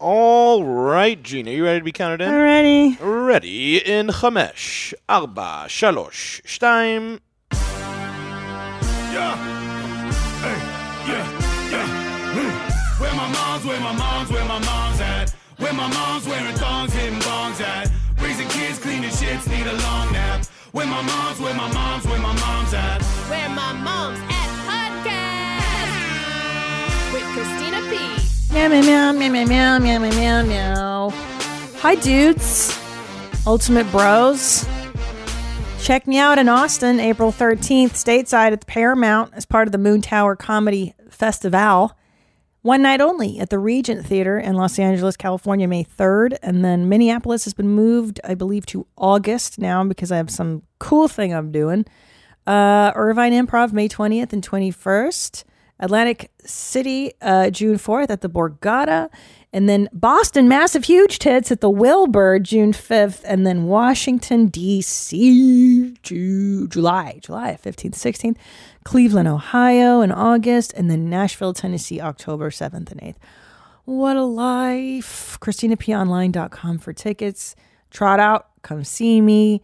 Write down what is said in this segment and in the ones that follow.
All right, Gina, you ready to be counted in? Alrighty. Ready in חמש, ארבע, שלוש, שתיים. Yeah. Hey, yeah, yeah. Mm. Where my mom's, where my mom's, where my mom's at. Where my mom's wearing thongs, hitting bongs at. Raising kids, cleaning shits, need a long nap. Where my mom's, where my mom's, where my mom's at. Where my mom's at podcast with Christina P. Meow, meow, meow, meow, meow, meow, meow, meow, meow. Hi, dudes. Ultimate Bros. Check me out in Austin, April 13th, stateside at the Paramount as part of the Moontower Comedy Festival. One night only at the Regent Theater in Los Angeles, California, May 3rd. And then Minneapolis has been moved, I believe, to August now because I have some cool thing I'm doing. Uh, Irvine Improv, May 20th and 21st. Atlantic City, uh, June 4th at the Borgata. And then Boston, Massive Huge Tits at the Wilbur, June 5th. And then Washington, D.C., Ju- July, July 15th, 16th. Cleveland, Ohio in August. And then Nashville, Tennessee, October 7th and 8th. What a life. ChristinaPOnline.com for tickets. Trot out, come see me.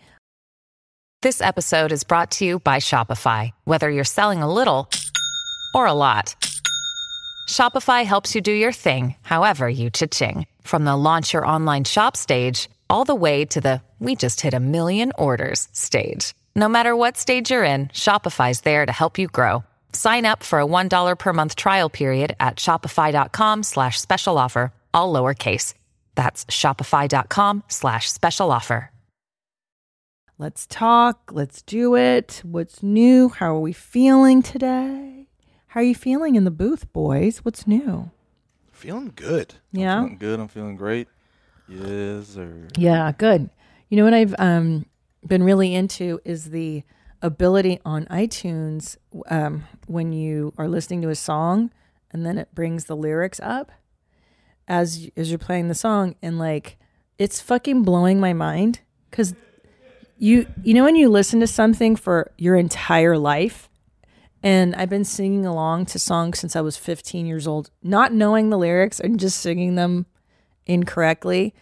This episode is brought to you by Shopify. Whether you're selling a little or a lot, Shopify helps you do your thing, however you cha-ching. From the launch your online shop stage, all the way to the we just hit a million orders stage. No matter what stage you're in, Shopify's there to help you grow. Sign up for a $1 per month trial period at shopify.com slash special offer, all lowercase. That's shopify.com slash special offer. Let's talk. Let's do it. What's new? How are we feeling today? How are you feeling in the booth, boys? What's new? Feeling good. Yeah. Feeling good. I'm feeling great. Yes, sir. Yeah, good. You know what I've um, been really into is the ability on iTunes um, when you are listening to a song and then it brings the lyrics up as as you're playing the song and like it's fucking blowing my mind cuz you you know when you listen to something for your entire life and I've been singing along to songs since I was 15 years old, not knowing the lyrics and just singing them incorrectly.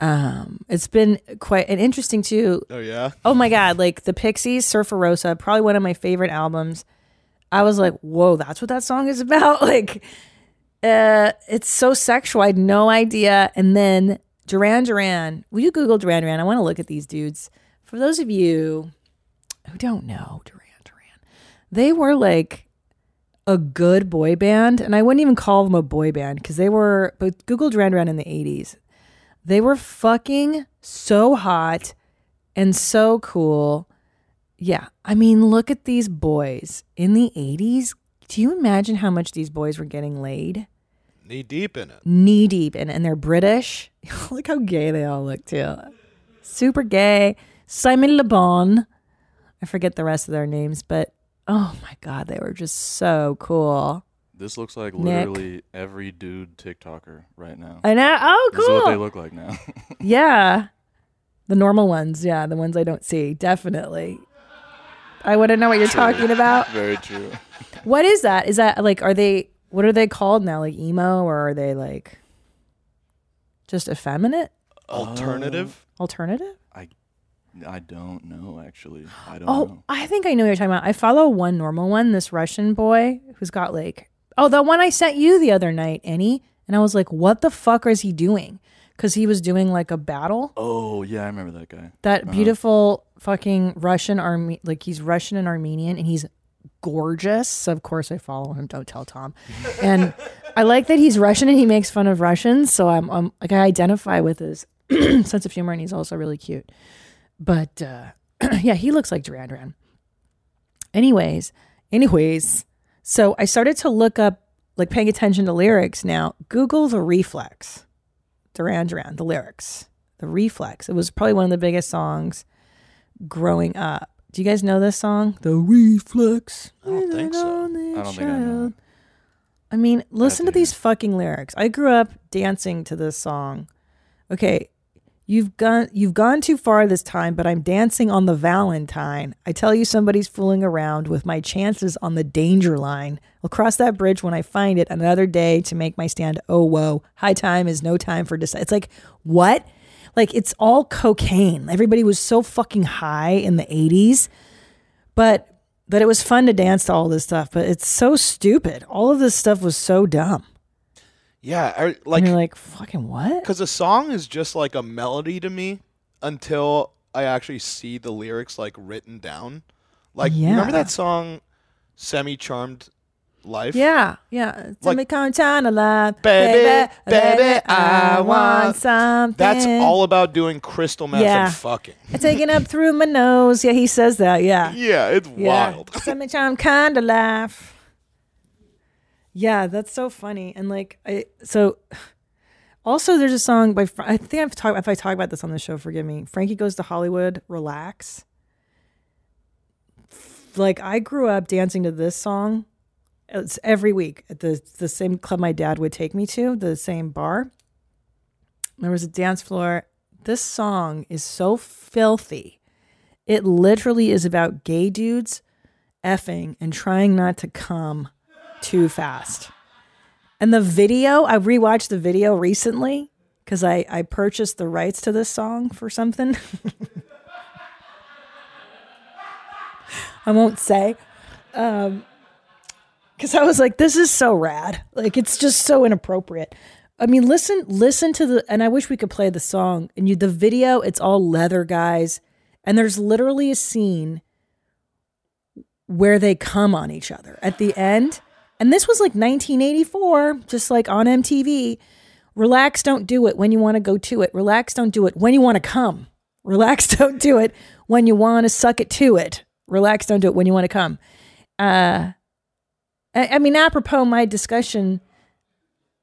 Um, it's been quite and interesting too. Oh, yeah? Oh my god, like the Pixies, Surfer Rosa, probably one of my favorite albums. I was like, whoa, that's what that song is about. Like, uh, it's so sexual. I had no idea. And then Duran Duran. Will you Google Duran Duran? I want to look at these dudes. For those of you who don't know Duran Duran, they were like a good boy band, and I wouldn't even call them a boy band because they were. But Google Duran Duran in the '80s. They were fucking so hot and so cool. Yeah. I mean, look at these boys in the 80s. Do you imagine how much these boys were getting laid? Knee deep in it. Knee deep in it. And they're British. look how gay they all look, too. Super gay. Simon Le Bon. I forget the rest of their names, but oh my God, they were just so cool. This looks like Nick. literally every dude TikToker right now. I know. Oh, cool. This is what they look like now. Yeah. The normal ones. Yeah. The ones I don't see. Definitely. I wouldn't know what you're talking about. Very true. What is that? Is that like, are they, what are they called now? Like emo or are they like just effeminate? Alternative? Um, Alternative? I don't know actually. I don't Oh, know. I think I know what you're talking about. I follow one normal one, this Russian boy who's got like, oh, the one I sent you the other night, Enny. And I was like, what the fuck is he doing? Because he was doing like a battle. Oh yeah, I remember that guy. That Uh-huh. beautiful fucking Russian army, like he's Russian and Armenian, and he's gorgeous. So of course I follow him. Don't tell Tom. And I like that he's Russian and he makes fun of Russians. So I'm, I'm like I identify with his sense of humor, and he's also really cute. But uh, yeah, he looks like Duran Duran. Anyways, anyways, so I started to look up, like paying attention to lyrics now. Google the reflex. Duran Duran, the lyrics, the reflex. It was probably one of the biggest songs growing up. Do you guys know this song? The reflex. I don't think so. I don't think I know. I mean, listen to these fucking lyrics. I grew up dancing to this song. Okay, You've gone you've gone too far this time, but I'm dancing on the Valentine. I tell you somebody's fooling around with my chances on the danger line. I'll cross that bridge when I find it another day to make my stand. Oh whoa. High time is no time for decide. It's like, what? Like it's all cocaine. Everybody was so fucking high in the 80s. But but it was fun to dance to all this stuff, but it's so stupid. All of this stuff was so dumb. Yeah, I, Like, and you're like, fucking what? because a song is just like a melody to me until I actually see the lyrics like written down. Like, you remember that song, "Semi Charmed Life"? Yeah, yeah. Like- me, come alive, Baby, baby, I I want something. That's all about doing crystal meth Yeah. and fucking. It's taking up through my nose. Yeah, he says that. Yeah, Yeah, it's yeah. wild. Me, I'm kind of laugh. Yeah, that's so funny. And like, I so also there's a song by I think I've talked if I talk about this on the show, forgive me. Frankie goes to Hollywood. Relax. Like I grew up dancing to this song. It's every week at the the same club my dad would take me to, the same bar. There was a dance floor. This song is so filthy. It literally is about gay dudes effing and trying not to come too fast. And the video, I rewatched the video recently because I, I purchased the rights to this song for something. I won't say. Um, because I was like, this is so rad. Like it's just so inappropriate. I mean, listen, listen to the, and I wish we could play the song. And you, the video, it's all leather guys, and there's literally a scene where they come on each other at the end. And this was like 1984, just like on MTV. Relax, don't do it when you want to go to it. Relax, don't do it when you want to come. Relax, don't do it when you want to suck it to it. Relax, don't do it when you want to come. Uh, I, I mean, apropos my discussion,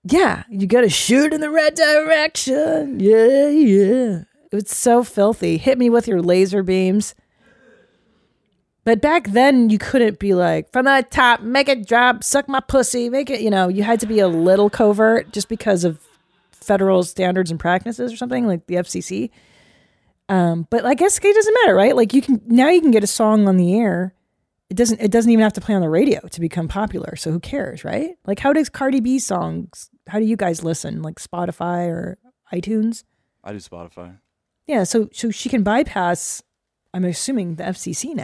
yeah, you got to shoot in the right direction. Yeah, yeah. It's so filthy. Hit me with your laser beams. But back then, you couldn't be like, from the top, make it drop, suck my pussy, make it, you know, you had to be a little covert just because of federal standards and practices or something like the FCC. Um, but I guess it doesn't matter, right? Like you can, now you can get a song on the air. It doesn't, it doesn't even have to play on the radio to become popular. So who cares, right? Like how does Cardi B songs, how do you guys listen? Like Spotify or iTunes? I do Spotify. Yeah. So, so she can bypass, I'm assuming the FCC now.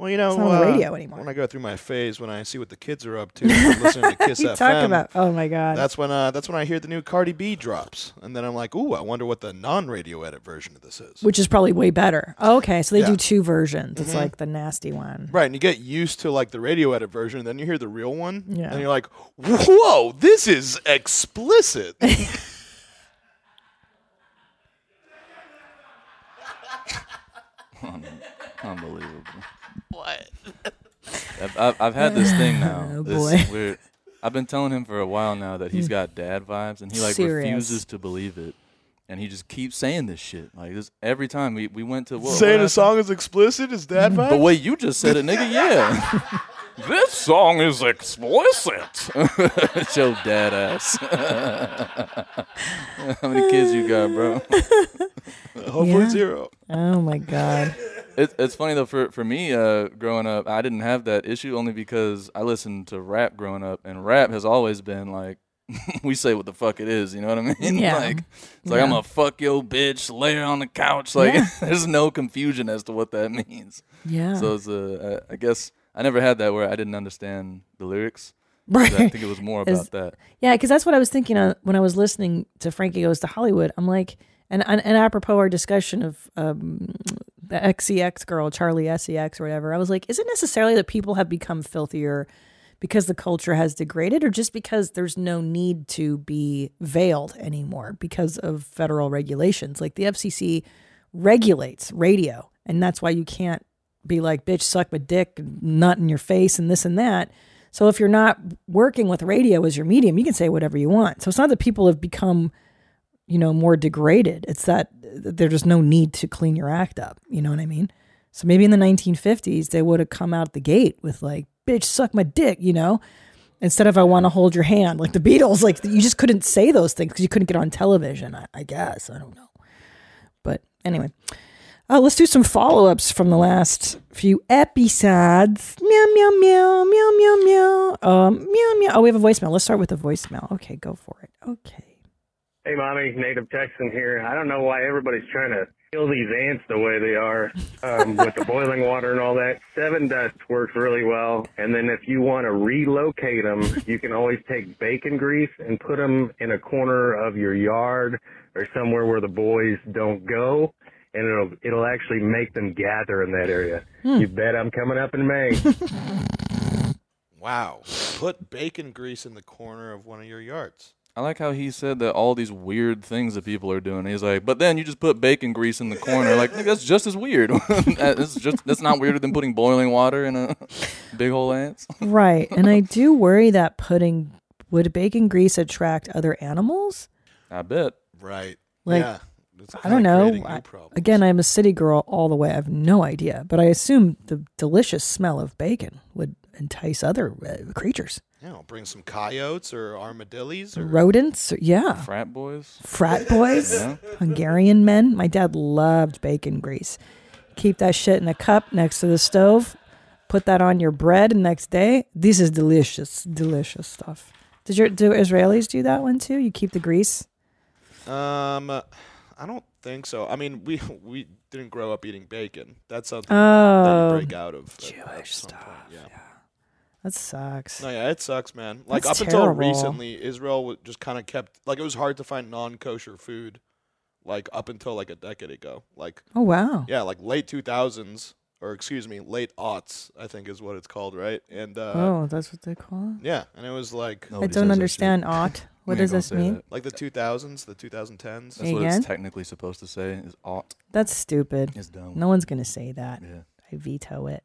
Well, you know, It's not on uh, radio anymore. When I go through my phase, when I see what the kids are up to, listening to Kiss you FM, talk about, oh my God. that's when uh, that's when I hear the new Cardi B drops, and then I'm like, ooh, I wonder what the non-radio edit version of this is. which is probably way better. Oh, okay, so they Yeah. Mm-hmm. do two versions. It's like the nasty one. Right, and you get used to like the radio edit version, and then you hear the real one, Yeah. and you're like, whoa, this is explicit. What? I've, I've, I've had this thing now. Oh, this boy. weird. I've been telling him for a while now that he's got dad vibes, and he like Serious. refuses to believe it, and he just keeps saying this shit. Like this every time we, we went to what, Saying what a song is explicit is dad Mm-hmm. The way you just said it, nigga, yeah. this song is explicit. Show dad ass. How many kids you got, bro? Hopefully Yeah. zero. Oh my god. It, it's funny though for for me uh, growing up, I didn't have that issue only because I listened to rap growing up, and rap has always been like we say what the fuck it is. You know what I mean? Yeah. like it's like I'm a fuck yo bitch, lay on the couch. Like Yeah. there's no confusion as to what that means. Yeah. So it's uh, I I guess I never had that where I didn't understand the lyrics. 'Cause I think it was more about that. Yeah, because that's what I was thinking uh, when I was listening to Frankie Goes to Hollywood. I'm like, and and, and apropos our discussion of um, the XCX girl, Charlie SEX or whatever, I was like, is it necessarily that people have become filthier because the culture has degraded, or just because there's no need to be veiled anymore because of federal regulations? Like the FCC regulates radio, and that's why you can't be like, bitch, suck my dick, nut in your face, and this and that. So if you're not working with radio as your medium, you can say whatever you want. So it's not that people have become, you know, more degraded. It's that there's just no need to clean your act up. You know what I mean? So maybe in the 1950s they would have come out the gate with like, "Bitch, suck my dick," you know, instead of "I want to hold your hand." Like the Beatles, like you just couldn't say those things because you couldn't get on television. I, I guess I don't know. But anyway, uh, let's do some follow ups from the last few episodes. Meow, meow, meow, meow, meow, meow. Um, meow, meow. Oh, we have a voicemail. Let's start with a voicemail. Okay, go for it. Okay. Hey, mommy, native Texan here. I don't know why everybody's trying to kill these ants the way they are um, with the boiling water and all that. Seven dust works really well. And then if you want to relocate them, you can always take bacon grease and put them in a corner of your yard or somewhere where the boys don't go. And it'll it'll actually make them gather in that area. Hmm. You bet I'm coming up in May. Wow. Put bacon grease in the corner of one of your yards. I like how he said that all these weird things that people are doing. He's like, but then you just put bacon grease in the corner. Like that's just as weird. that's just that's not weirder than putting boiling water in a big hole ants. Right. and I do worry that putting, would bacon grease attract other animals? I bet. Right. Like, yeah. It's I don't know. I- again, I'm a city girl all the way. I have no idea, but I assume the delicious smell of bacon would entice other uh, creatures, Yeah, I'll bring some coyotes or armadillos or rodents. Or, yeah, Frat boys. frat boys, Yeah. Hungarian men. My dad loved bacon grease. Keep that shit in a cup next to the stove. Put that on your bread, and next day, this is delicious, delicious stuff. Did your do Israelis do that one too? You keep the grease. Um, I don't think so. I mean, we we didn't grow up eating bacon. That's something that Oh, you break out of. at- at Jewish point, stuff, Yeah. that sucks. No, yeah, it sucks, man. Like That's up until recently, Israel just kind of kept like it was hard to find non-kosher food, like up until like a decade ago. Like Oh wow. yeah, like late two thousands or excuse me, late aughts, I think is what it's called, right? And uh, oh, that's what they call it. yeah, and it was like I Nobody says don't understand aught. What does this mean? that. like the two thousands, the two thousand tens. That's Say what again? it's technically supposed to say. Is ought. That's stupid. It's dumb. No one's gonna say that. Yeah. I veto it.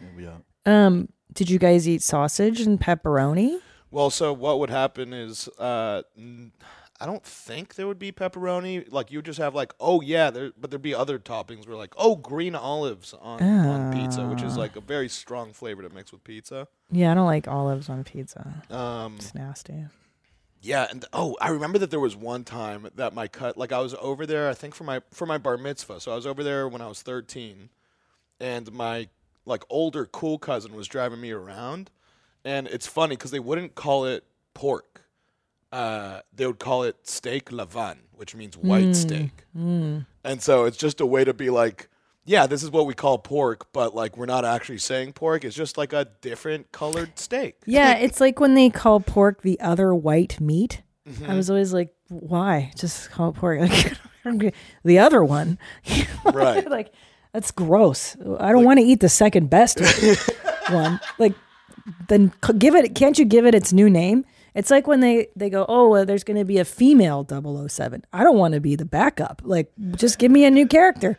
yeah, we out. Um, did you guys eat sausage and pepperoni? Well, so what would happen is, uh, n- I don't think there would be pepperoni. Like you would just have like, oh yeah, there, but there'd be other toppings. Where like, oh, green olives on, on pizza, which is like a very strong flavor to mix with pizza. Yeah, I don't like olives on pizza. Um, It's nasty. Yeah, and oh, I remember that there was one time that my cut, like I was over there, I think for my for my bar mitzvah. So I was over there when I was thirteen, and my like older cool cousin was driving me around, and it's funny because they wouldn't call it pork. Uh, they would call it steak levan, which means white steak. And so it's just a way to be like, yeah, this is what we call pork, but like we're not actually saying pork. It's just like a different colored steak. Yeah, it's like when they call pork the other white meat. Mm-hmm. I was always like, why? Just call it pork. Like, the other one. Right. like, that's gross. I don't want to eat the second best one. Like, then give it, can't you give it its new name? It's like when they, they go, oh, well, there's going to be a female 007. I don't want to be the backup. Like, just give me a new character.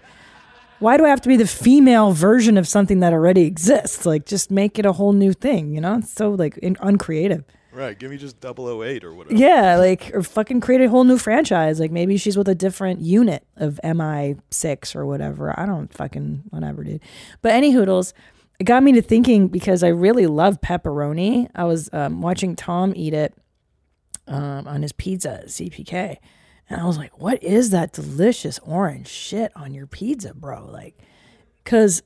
Why do I have to be the female version of something that already exists? Like, just make it a whole new thing, you know? It's so, like, in- uncreative. Right. Give me just 008 or whatever. Yeah, like or fucking create a whole new franchise. Like maybe she's with a different unit of MI6 or whatever. I don't fucking whatever, dude. But any hoodles, it got me to thinking because I really love pepperoni. I was um, watching Tom eat it um, on his pizza at CPK, and I was like, "What is that delicious orange shit on your pizza, bro?" Like, because,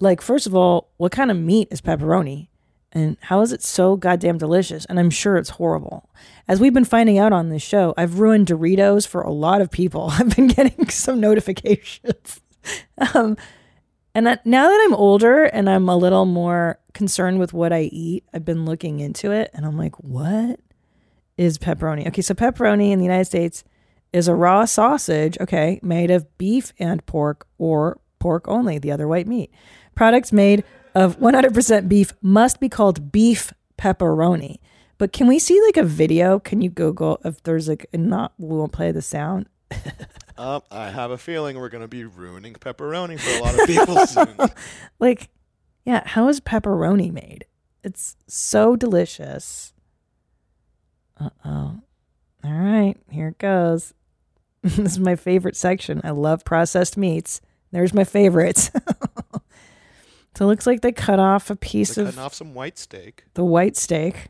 like, first of all, what kind of meat is pepperoni? And how is it so goddamn delicious? And I'm sure it's horrible. As we've been finding out on this show, I've ruined Doritos for a lot of people. I've been getting some notifications. um, and that, now that I'm older and I'm a little more concerned with what I eat, I've been looking into it and I'm like, what is pepperoni? Okay, so pepperoni in the United States is a raw sausage, okay, made of beef and pork or pork only, the other white meat. Products made of 100% beef must be called beef pepperoni. But can we see like a video? Can you Google if there's like, and not, we won't play the sound. Uh, I have a feeling we're going to be ruining pepperoni for a lot of people soon. Like, yeah, how is pepperoni made? It's so delicious. Uh oh. All right, here it goes. this is my favorite section. I love processed meats. There's my favorites. so it looks like they cut off a piece They're of cutting off some white steak. the white steak,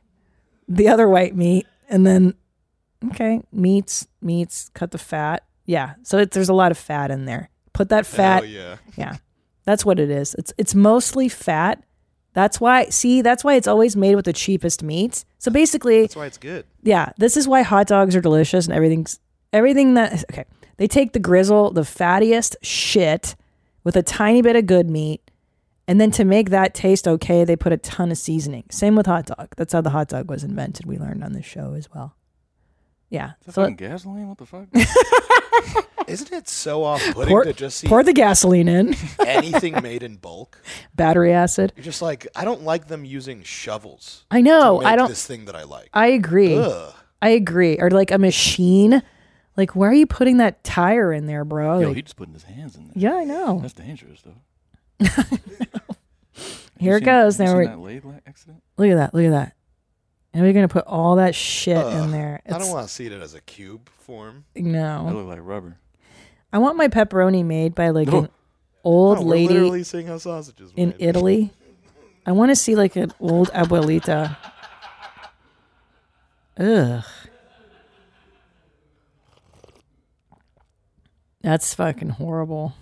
the other white meat, and then okay, meats, meats, cut the fat, Yeah. So it, there's a lot of fat in there. Put that fat. Hell yeah. Yeah. That's what it is. It's it's mostly fat. That's why see, that's why it's always made with the cheapest meats. So basically That's why it's good. yeah, this is why hot dogs are delicious and everything's everything that okay. They take the grizzle, the fattiest shit with a tiny bit of good meat, and then to make that taste okay, they put a ton of seasoning. Same with hot dog. That's how the hot dog was invented. We learned on this show as well. Yeah. Is that So fucking gasoline? What the fuck? Isn't it so off-putting pour, to just see pour the gasoline in, anything made in bulk? battery acid. You're just like, I don't like them using shovels. I know. to make I don't. This thing that I like. I agree. Ugh. I agree. Or like a machine. Like, why are you putting that tire in there, bro? Yo, Like, he just putting his hands in there. yeah, I know. That's dangerous, though. Here You it seen- goes. you Now seen we're that lathe accident? look at that. Look at that. And we're gonna put all that shit Ugh. in there. I don't want to see it as a cube form. That No, look like rubber. I want my pepperoni made by like No. an old No, we're lady literally seeing how sausages in made. Italy. I want to see like an old abuelita. Ugh. That's fucking horrible.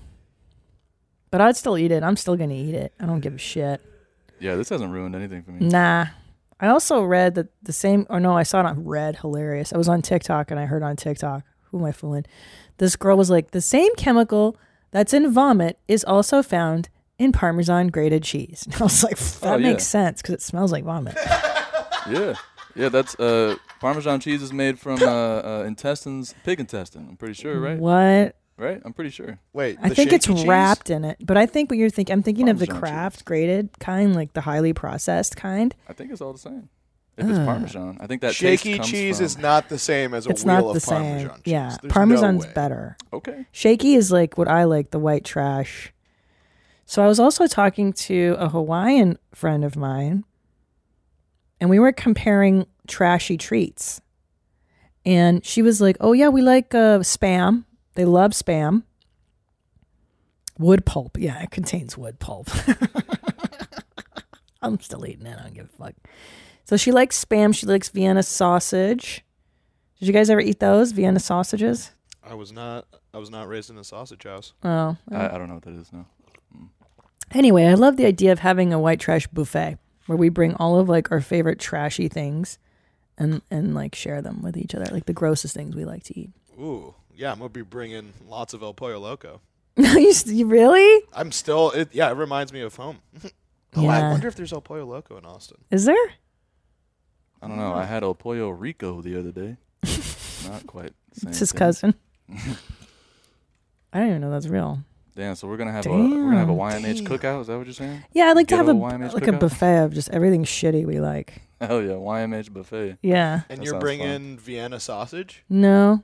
But I'd still eat it. I'm still gonna eat it. I don't give a shit. Yeah, this hasn't ruined anything for me. Nah. I also read that the same, or no, I saw it on Red. Hilarious. I was on TikTok and I heard on TikTok. Who am I fooling? This girl was like, the same chemical that's in vomit is also found in Parmesan grated cheese. And I was like, that Oh, yeah. makes sense because it smells like vomit. Yeah, yeah. That's uh, Parmesan cheese is made from uh, uh, intestines, pig intestine. I'm pretty sure, right? What? Right? I'm pretty sure. Wait, I the think it's cheese? wrapped in it. But I think what you're thinking, I'm thinking of the Kraft cheese. grated kind, like the highly processed kind. I think it's all the same. If it's Parmesan, I think that Shaky taste comes cheese from, is not the same as a It's wheel not of the same. Parmesan cheese. Yeah, There's Parmesan's no better. okay. Shaky is like what I like, the white trash. So I was also talking to a Hawaiian friend of mine, and we were comparing trashy treats. And she was like, "Oh yeah, we like uh, spam. They love spam. Wood pulp. Yeah, it contains wood pulp. I'm still eating it. I don't give a fuck. So she likes spam. She likes Vienna sausage. Did you guys ever eat those Vienna sausages? I was not. I was not raised in a sausage house. Oh, I, I don't know what that is now. Anyway, I love the idea of having a white trash buffet where we bring all of like our favorite trashy things and and like share them with each other, like the grossest things we like to eat. Ooh, yeah. I'm gonna be bringing lots of El Pollo Loco. you, s- you really? I'm still. It, yeah, it reminds me of home. oh, I wonder if there's El Pollo Loco in Austin. Is there? I don't know. I had El Pollo Rico the other day. Not quite. The same It's his thing. cousin. I don't even know that's real. Damn. So we're gonna have a we're gonna have a Damn. YMH cookout. Is that what you're saying? Yeah, I'd like to have a Ghetto YMH like a buffet of just everything shitty we like. Hell yeah, YMH buffet. Yeah. And That you're sounds bringing Vienna sausage. No.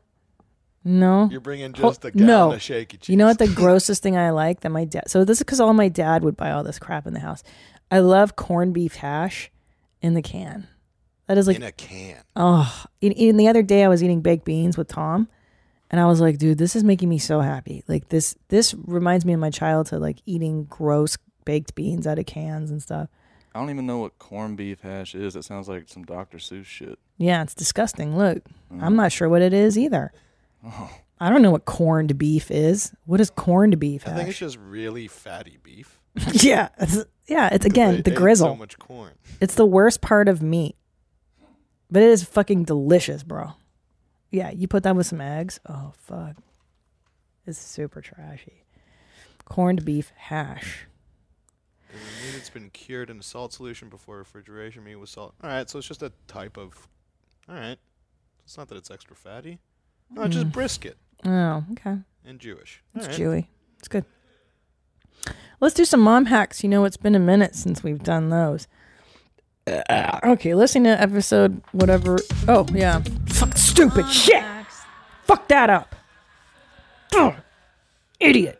No. You're bringing just a gallon no. of shaky cheese. You know what the grossest thing I like that my dad. So this is because all my dad would buy all this crap in the house. I love corned beef hash in the can. That is like in a can. oh. In, in the other day, I was eating baked beans with Tom, and I was like, dude, this is making me so happy. Like this, this reminds me of my childhood, like eating gross baked beans out of cans and stuff. I don't even know what corned beef hash is. It sounds like some Dr. Seuss shit. Yeah, it's disgusting. Look, I'm mm. not sure what it is either. I don't know what corned beef is. What is corned beef I think it's just really fatty beef. yeah, it's, yeah. It's again They the grizzle. So much corn. It's the worst part of meat, but it is fucking delicious, bro. Yeah, you put that with some eggs. Oh fuck, it's super trashy. Corned beef hash. Meat that's been cured in a salt solution before refrigeration meat with salt. All right, so it's just a type of. All right, it's not that it's extra fatty. No, it's just brisket Oh, okay. and Jewish. It's All right. chewy. It's good. Let's do some mom hacks. You know, it's been a minute since we've done those. Uh, okay, listen to episode whatever. Oh, yeah. Fuck stupid shit. Fuck that up. Ugh. Idiot.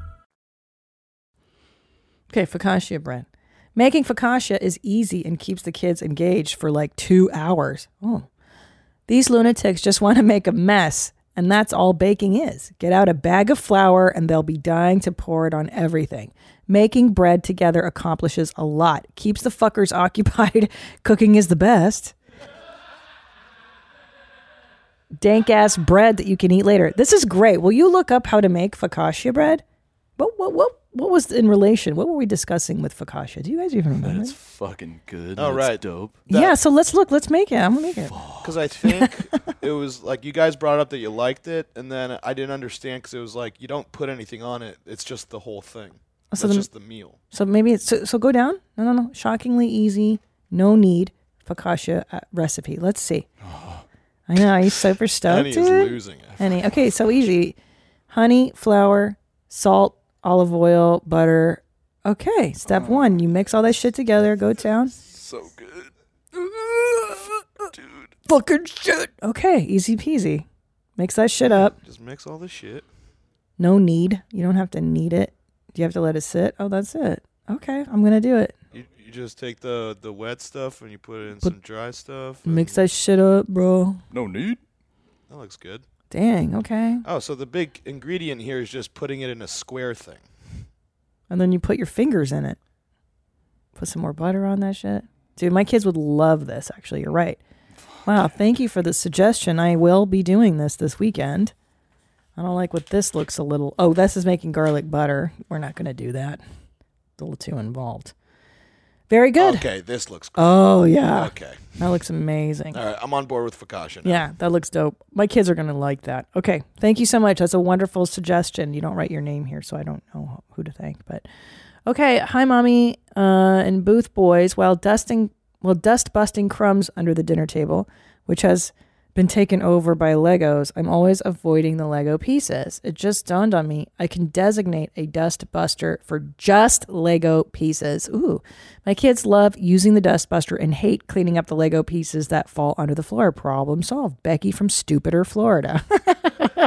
Okay, focaccia bread. Making focaccia is easy and keeps the kids engaged for like two hours. Oh. These lunatics just want to make a mess, and that's all baking is. Get out a bag of flour, and they'll be dying to pour it on everything. Making bread together accomplishes a lot, keeps the fuckers occupied. Cooking is the best. Dank ass bread that you can eat later. This is great. Will you look up how to make focaccia bread? What what what what was in relation? What were we discussing with focaccia? Do you guys even remember? That's fucking good. Oh, That's right. dope. yeah, so let's look. Let's make it. I'm gonna make it. Because I think it was like you guys brought up that you liked it, and then I didn't understand because it was like you don't put anything on it; it's just the whole thing. So That's the- just the meal. So maybe it's so, so go down. No, no, no. Shockingly easy. No need focaccia uh, recipe. Let's see. I know he's super stoked. Enny is losing it. Enny. Okay, so easy. Honey, flour, salt, olive oil, butter. Okay, step mm. one. You mix all that shit together. Go down. So good. Dude. Fucking shit. Okay, easy peasy. Mix that shit up. Just mix all this shit. No need. You don't have to knead it. Do you have to let it sit? Oh, that's it. Okay, I'm gonna do it. You, you just take the the wet stuff and you put it in Put- some dry stuff. Mix that shit up, bro. No need. That looks good. Dang. Okay. Oh, so the big ingredient here is just putting it in a square thing. And then you put your fingers in it. Put some more butter on that shit. Dude, my kids would love this, actually. You're right. Wow. Thank you for the suggestion. I will be doing this this weekend. I don't like what this looks a little. Oh, this is making garlic butter. We're not going to do that. It's a little too involved. Very good. Okay, this looks. Good. Oh, yeah. Okay. That looks amazing. All right, I'm on board with. Now. Yeah, that looks dope. My kids are going to like that. Okay. Thank you so much. That's a wonderful suggestion. You don't write your name here, so I don't know who to thank. But okay. Hi, mommy uh, and Booth boys. While dusting, well, dust busting crumbs under the dinner table, which has been taken over by Legos, I'm always avoiding the Lego pieces. It just dawned on me I can designate a dust buster for just Lego pieces. Ooh, my kids love using the dust buster and hate cleaning up the Lego pieces that fall under the floor. Problem solved. Becky from Stupider, Florida.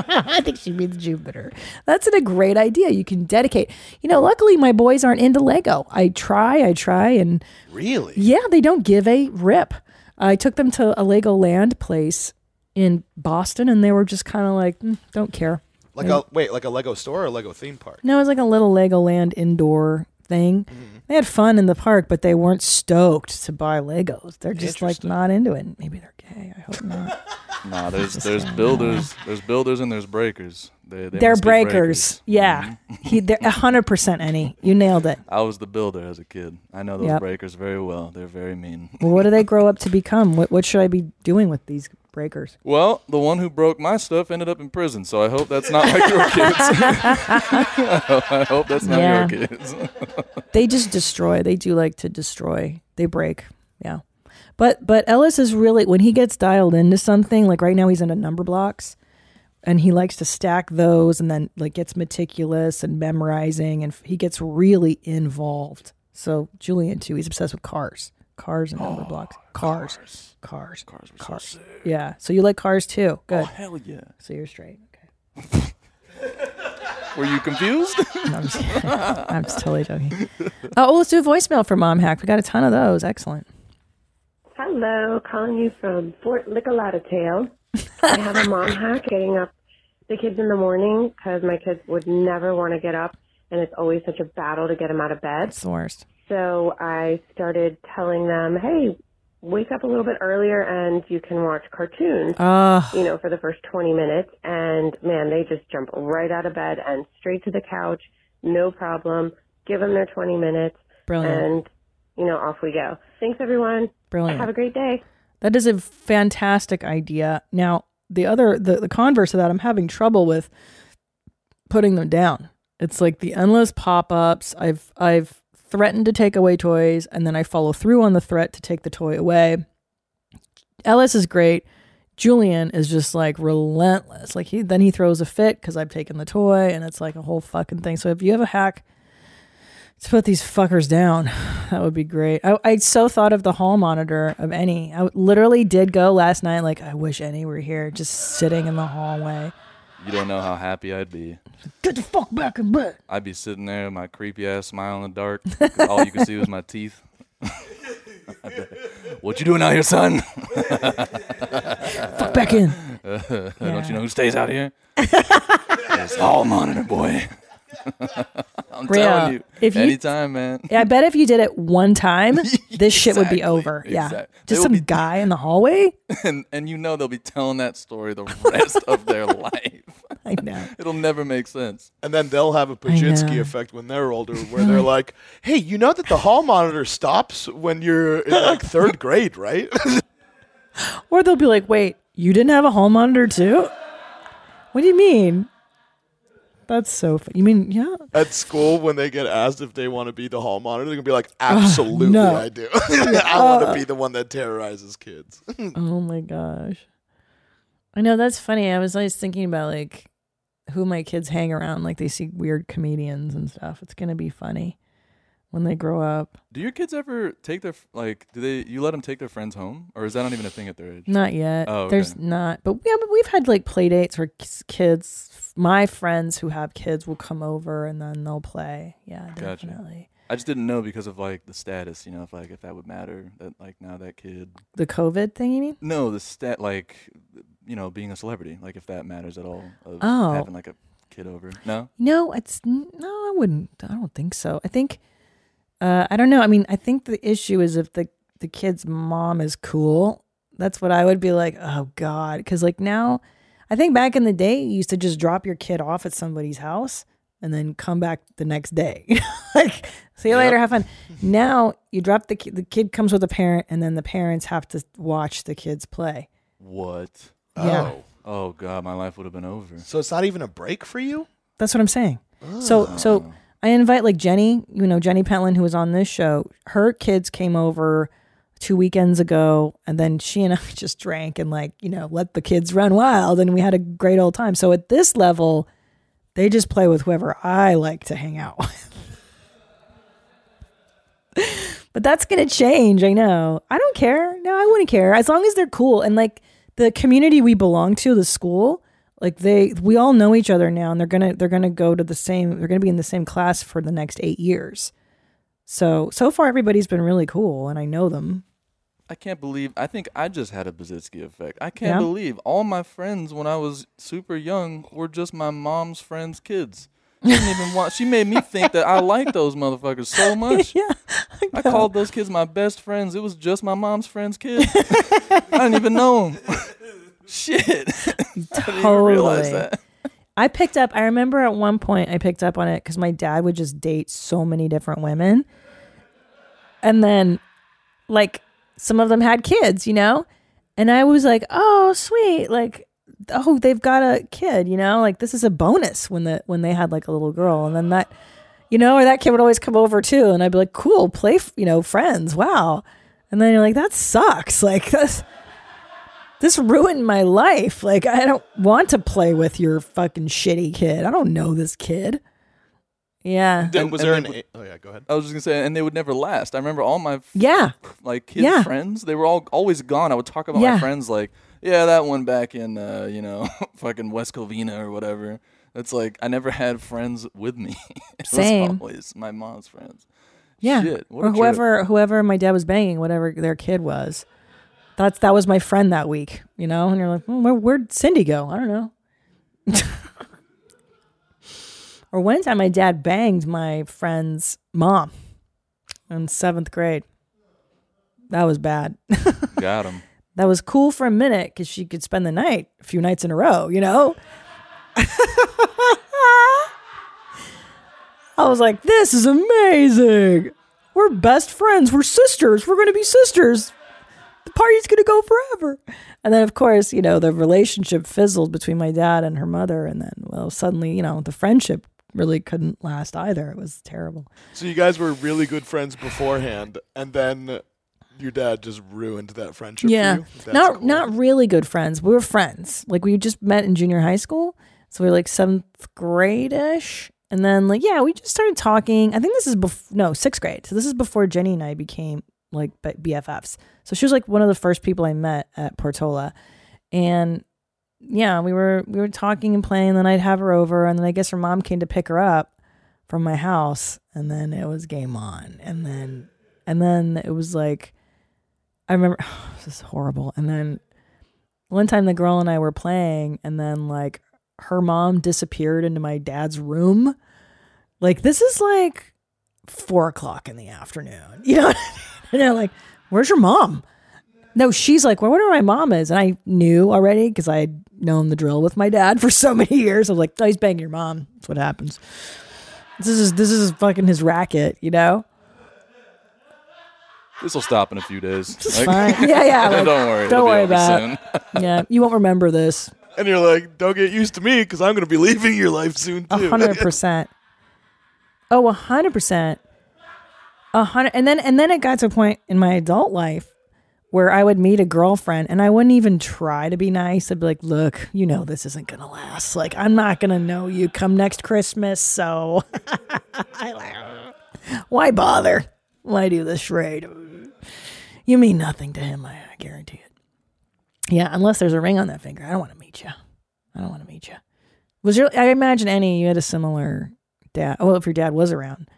I think she'd be the Jupiter. That's a great idea. You can dedicate. You know, luckily my boys aren't into Lego. I try, I try, and Really? yeah, they don't give a rip. I took them to a Lego Land place in Boston, and they were just kind of like, "Mm, don't care. Like They- a wait, like a Lego store or a Lego theme park? no, it was like a little Legoland indoor thing. Mm-hmm. They had fun in the park, but they weren't stoked to buy Legos. They're just like not into it. Maybe they're gay. I hope not. Nah, there's there's builders, there's builders and there's breakers. They, they They're must be breakers. Yeah, mm-hmm. he, they're hundred percent. Enny, you nailed it. I was the builder as a kid. I know those Yep. breakers very well. They're very mean. Well, what do they grow up to become? What What should I be doing with these breakers? Well, the one who broke my stuff ended up in prison, so I hope that's not like your kids. I hope that's not Yeah. your kids. they just destroy. They do like to destroy. They break. Yeah. But but Ellis is really when he gets dialed into something, like right now he's into number blocks and he likes to stack those and then like gets meticulous and memorizing and f- he gets really involved. So Julian too, he's obsessed with cars. Cars and number blocks. Cars. Cars. Cars. Cars. cars. Yeah. So you like cars too. Oh, Good. Oh, hell yeah. So you're straight. Okay. Were you confused? No, I'm, just, I'm just totally joking. Oh, well, let's do a voicemail for Mom Hack. We got a ton of those. Excellent. Hello, calling you from Fort Lickalatatale. I have a mom hack getting up the kids in the morning because my kids would never want to get up, and it's always such a battle to get them out of bed. It's the worst. So I started telling them, hey, wake up a little bit earlier and you can watch cartoons, Ah. you know, for the first 20 minutes. And man, they just jump right out of bed and straight to the couch, no problem. Give them their 20 minutes. Brilliant. And, you know, off we go. Thanks, everyone. Brilliant. Have a great day. That is a fantastic idea. Now, the other, the, the converse of that, I'm having trouble with putting them down. It's like the endless pop ups. I've, I've threatened to take away toys and then I follow through on the threat to take the toy away. Ellis is great. Julian is just like relentless. Like he, then he throws a fit because I've taken the toy and it's like a whole fucking thing. So if you have a hack to put these fuckers down, that would be great. I, I so thought of the hall monitor of Enny. I literally did go last night. Like I wish Enny were here, just sitting in the hallway. You don't know how happy I'd be. Get the fuck back in bed. I'd be sitting there, with my creepy ass smile in the dark. all you could see was my teeth. what you doing out here, son? Fuck back in. Don't you know who stays out here? it's all monitor boy. I'm Real. telling you, If you- anytime, man. Yeah, I bet if you did it one time, this shit would be Exactly, over. Yeah. exact- Just some be- guy in the hallway. and and you know they'll be telling that story the rest of their life. I know. It'll never make sense. And then they'll have a know. Pazsitzky effect when they're older, where they're like, "Hey, you know that the hall monitor stops when you're in like third grade, right?" Or they'll be like, wait, you didn't have a hall monitor too? What do you mean? That's so funny. You mean, yeah? At school, when they get asked if they want to be the hall monitor, they're gonna be like, "Absolutely, no. I do. I want Uh, to be the one that terrorizes kids." Oh my gosh. I know that's funny. I was always thinking about like who my kids hang around. Like they see weird comedians and stuff. It's gonna be funny when they grow up. Do your kids ever take their like? Do they? You let them take their friends home, or is that not even a thing at their age? Not yet. Oh, okay. There's not. But yeah, but we've had like play dates where kids, my friends who have kids will come over and then they'll play. Yeah, Gotcha. definitely. I just didn't know because of like the status, you know, if like if that would matter that like now that kid. The COVID thing, you mean? No, the stat like, you know, being a celebrity, like if that matters at all of Oh. having like a kid over. No. No, it's no. I wouldn't. I don't think so. I think. Uh, I don't know. I mean, I think the issue is if the the kid's mom is cool. That's what I would be like. Oh God, because like now, I think back in the day, you used to just drop your kid off at somebody's house and then come back the next day. like, see you later, have fun. Now you drop the ki- the kid comes with a parent, and then the parents have to watch the kids play. What? Yeah. Oh, Oh God, my life would have been over. so it's not even a break for you. That's what I'm saying. So so I invite like Jenny, you know, Jenny Pentland, who was on this show. Her kids came over two weekends ago, and then she and I just drank and like, you know, let the kids run wild and we had a great old time. So at this level, they just play with whoever I like to hang out with. but that's gonna change, I know. I don't care. No, I wouldn't care. As long as they're cool and like the community we belong to, the school, like they we all know each other now and they're gonna they're gonna go to the same they're gonna be in the same class for the next eight years so so far everybody's been really cool and i know them I can't believe. I think I just had a Pazsitzky effect. I can't Yeah? believe all my friends when I was super young were just my mom's friends' kids. She didn't even want. She made me think that I liked those motherfuckers so much. yeah I called those kids my best friends. It was just my mom's friends' kids. I didn't even know them. Shit. I didn't realize Totally. that. i picked up i remember at one point i picked up on it because my dad would just date so many different women and then like some of them had kids you know and i was like oh sweet like oh they've got a kid you know like this is a bonus when the when they had like a little girl and then that you know or that kid would always come over too and i'd be like cool play you know friends wow and then you're like that sucks like this this ruined my life like i don't want to play with your fucking shitty kid i don't know this kid yeah Th- And- was and there they an? would- oh yeah, go ahead. I was just gonna say, and they would never last. I remember all my f- yeah like kids Yeah. friends. They were all always gone. I would talk about Yeah. my friends like, yeah, that one back in uh, you know, fucking West Covina or whatever. It's like I never had friends with me. it Same. was always my mom's friends. Yeah. Shit, what or a trip. whoever whoever my dad was banging, whatever their kid was. That's that was my friend that week, you know? And you're like, "Hmm, where, where'd Cindy go? I don't know. or one time my dad banged my friend's mom in seventh grade. That was bad. Got him. that was cool for a minute because she could spend the night a few nights in a row, you know? I was like, this is amazing. We're best friends. We're sisters. We're going to be sisters. Party's going to go forever. And then, of course, you know, the relationship fizzled between my dad and her mother. And then, well, suddenly, you know, the friendship really couldn't last either. It was terrible. So you guys were really good friends beforehand, and then your dad just ruined that friendship. yeah for you? Not cool. not really good friends we were friends like we just met in junior high school so we were like seventh grade-ish and then like yeah we just started talking i think this is before no sixth grade so this is before jenny and i became like bffs so she was like one of the first people i met at portola and yeah, we were we were talking and playing. And then I'd have her over, and then I guess her mom came to pick her up from my house, and then it was game on, and then and then it was like I remember this is horrible. And then one time the girl and I were playing, and then like her mom disappeared into my dad's room. Like this is like four o'clock in the afternoon. You know? And they're like, "Where's your mom?" No, she's like, well, I wonder where my mom is. And I knew already because I had known the drill with my dad for so many years. I was like, oh, he's banging your mom. That's what happens. This is this is fucking his racket, you know? This will stop in a few days. It's fine. Yeah, yeah. like, don't worry. Don't worry about soon. it. yeah, you won't remember this. And you're like, don't get used to me because I'm going to be leaving your life soon A too. hundred percent. Oh, a hundred percent. A hundred, and then and then it got to a point in my adult life where I would meet a girlfriend and I wouldn't even try to be nice. I'd be like, "Look, you know this isn't gonna last. Like, I'm not gonna know you come next Christmas, so why bother? Why do this charade? You mean nothing to him. I, I guarantee it. Yeah, unless there's a ring on that finger, I don't want to meet you. I don't want to meet you. Was your? I imagine Enny you had a similar dad. Well, if your dad was around,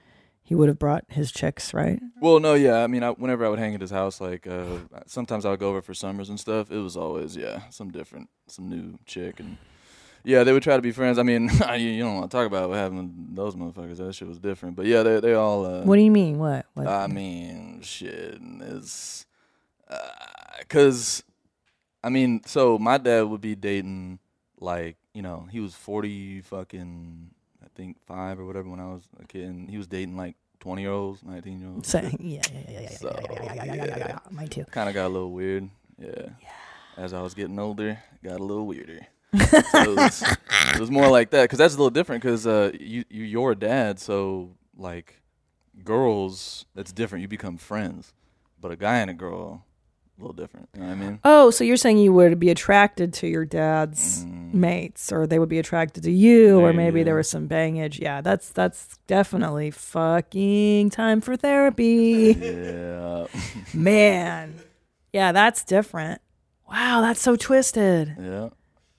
he would have brought his chicks, right? Well, no, yeah. I mean, I, whenever I would hang at his house, like uh, sometimes I would go over for summers and stuff. It was always yeah, some different, some new chick, and yeah, they would try to be friends. I mean, you, you don't want to talk about what happened with those motherfuckers. That shit was different. But yeah, they they all. Uh, What do you mean? What? What? I mean, shit. It's because, I mean, so my dad would be dating like you know he was forty fucking think five or whatever when I was a kid, and he was dating like twenty year olds, nineteen year olds. So- yeah, yeah, yeah, yeah, yeah, So, yeah, yeah, yeah, yeah, yeah, yeah, yeah. Mine too. Kind of got a little weird. Yeah. As I was getting older, got a little weirder. so it, was, it was more like that because that's a little different because uh, you you you're a dad, so like girls, that's different. You become friends, but a guy and a girl, a little different. You know what I mean? Oh, so you're saying you would be attracted to your dad's mates, or they would be attracted to you, or Mm. Maybe there was some bangage. Yeah, that's that's definitely fucking time for therapy. Yeah. Man, yeah, that's different. Wow, that's so twisted. yeah.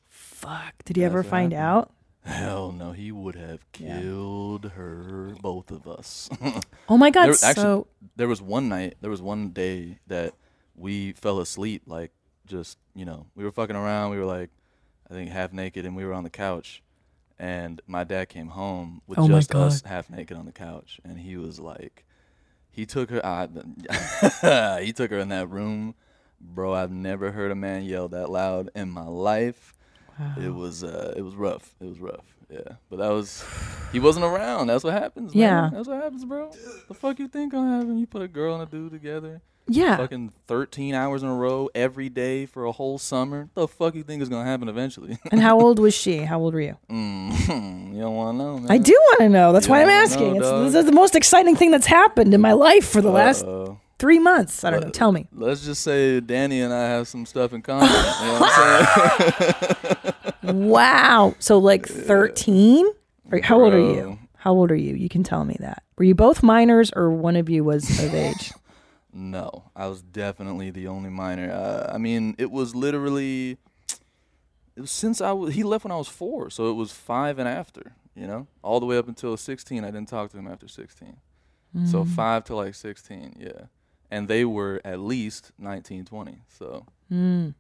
Fuck. Did he ever That's find happened. out? Hell no, he would have killed her, both of us. Oh my God, There, actually, so- there was one night, there was one day that we fell asleep, like just you know, we were fucking around. We were like, I think half naked, and we were on the couch. And my dad came home with Oh just us half naked on the couch, and he was like, he took her. I, he took her in that room, bro. I've never heard a man yell that loud in my life. It was uh, it was rough. It was rough. Yeah, but that was he wasn't around. That's what happens. man. Yeah. that's what happens, bro. The fuck you think gonna happen? You put a girl and a dude together. Yeah. Fucking thirteen hours in a row every day for a whole summer. The fuck you think is gonna happen eventually? And how old was she? How old were you? mm, you don't want to know, man. I do want to know. That's You why I'm asking. know, it's, this is the most exciting thing that's happened in my life for the last Uh-oh. three months. I don't know. Tell me. Let's just say Danny and I have some stuff in common. you know what I'm saying? wow. So like 13? Or How old are you? How old are you? You can tell me that. Were you both minors or one of you was of age? No, I was definitely the only minor. Uh, I mean, it was literally. It was since I was. He left when I was four, so it was five and after. You know, all the way up until sixteen. I didn't talk to him after sixteen. So Mm. five to like sixteen, yeah. And they were at least 19, 20. So. Mm.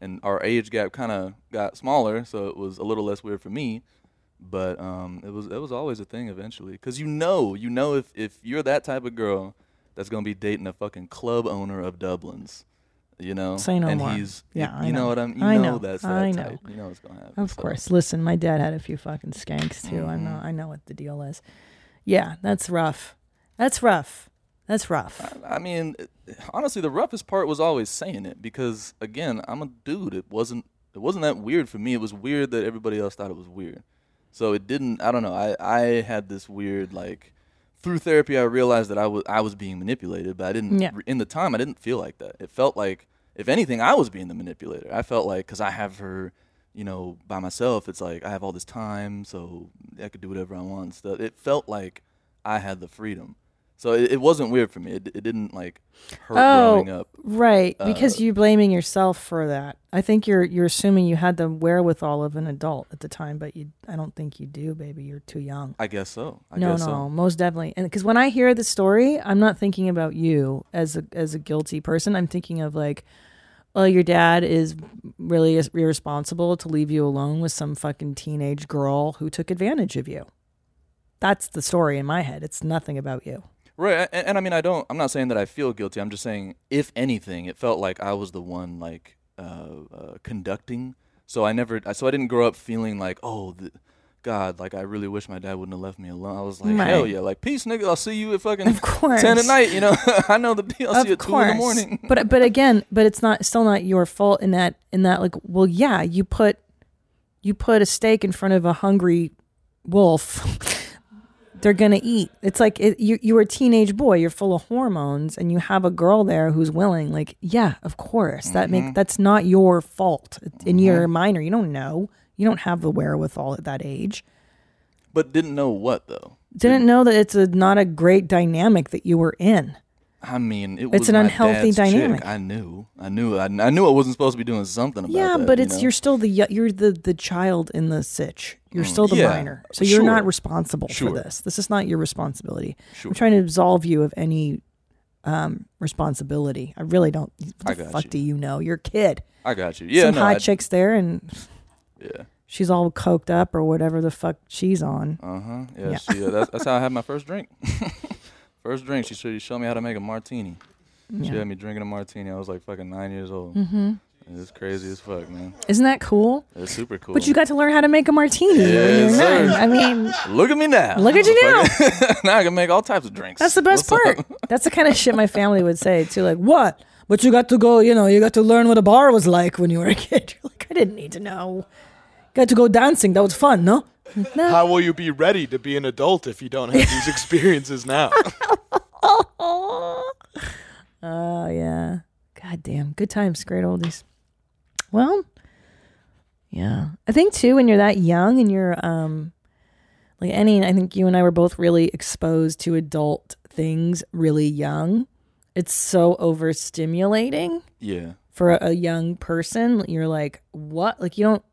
And our age gap kind of got smaller, so it was a little less weird for me. But um, it was it was always a thing eventually, because you know, you know, if if you're that type of girl that's gonna be dating a fucking club owner of Dublin's, you know, Say no and more. he's Yeah, you, I you know. know. what I'm, you I know, know. that's that I know. type, you know what's gonna happen. Of so. course. Listen, my dad had a few fucking skanks too. I know. Mm-hmm. I know what the deal is. Yeah, that's rough. That's rough. That's rough. I mean, honestly, the roughest part was always saying it because again, I'm a dude. It wasn't it wasn't that weird for me. It was weird that everybody else thought it was weird. So it didn't. I don't know. I I had this weird like through therapy. I realized that I was I was being manipulated, but I didn't. Yeah. In the time, I didn't feel like that. It felt like if anything, I was being the manipulator. I felt like because I have her. You know, by myself, it's like I have all this time, so I could do whatever I want. and Stuff. It felt like I had the freedom. So it, it wasn't weird for me. It, it didn't like hurt Oh, growing up. right. Uh, Because you're blaming yourself for that. I think you're you're assuming you had the wherewithal of an adult at the time, but you I don't think you do, baby. You're too young. I guess so. I no, guess no, so. most definitely. And because when I hear the story, I'm not thinking about you as a as a guilty person. I'm thinking of like, well, your dad is really irresponsible to leave you alone with some fucking teenage girl who took advantage of you. That's the story in my head. It's nothing about you. Right, and, and I mean, I don't. I'm not saying that I feel guilty. I'm just saying, if anything, it felt like I was the one like uh, uh, conducting. So I never. So I didn't grow up feeling like, oh, th- God, like I really wish my dad wouldn't have left me alone. I was like, hell yeah, like peace, nigga. I'll see you at fucking Of course. ten at night. You know, I know the deal. I'll see you at of two in the course. morning. but but again, but it's not still not your fault in that in that like well yeah you put you put a steak in front of a hungry wolf. They're gonna eat. It's like it, you you were a teenage boy. You're full of hormones, and you have a girl there who's willing. Like, yeah, of course. That Mm-hmm. make that's not your fault. And you're a minor. You don't know. You don't have the wherewithal at that age. But didn't know what though. Didn't know that it's a not a great dynamic that you were in. I mean, it It's was an my unhealthy dad's chick. dynamic. I knew, I knew, I, I knew I wasn't supposed to be doing something about yeah, that. but you it's know? you're still the you're the the child in the sitch. You're Mm, still the yeah, minor, so you're sure. not responsible Sure. for this. This is not your responsibility. Sure. I'm trying to absolve you of any um, responsibility. I really don't. What I the fuck you. do you know? You're a kid. I got you. Yeah, Some no, hot I- chicks there, and Yeah. she's all coked up or whatever the fuck she's on. Uh huh. Yeah. Yeah. She, uh, that's, that's how I had my first drink. first drink. She showed, she showed me how to make a martini. She had me drinking a martini. I was like fucking nine years old. Mm-hmm. It's crazy as fuck, man. Isn't that cool? It's super cool. But you got to learn how to make a martini when Yes, you're sir. nine. I mean, Look at me now. Look at you now. now I can make all types of drinks. That's the best What's part. up? That's the kind of shit my family would say too. Like, what? But you got to go, you know, you got to learn what a bar was like when you were a kid. You're like, I didn't need to know. Got to go dancing. That was fun, no? No. How will you be ready to be an adult if you don't have these experiences now? Oh yeah. God damn. Good times, great oldies. Well, yeah. I think too when you're that young and you're um like Enny I think you and I were both really exposed to adult things really young. It's so overstimulating. Yeah. for a, a young person you're like what like you don't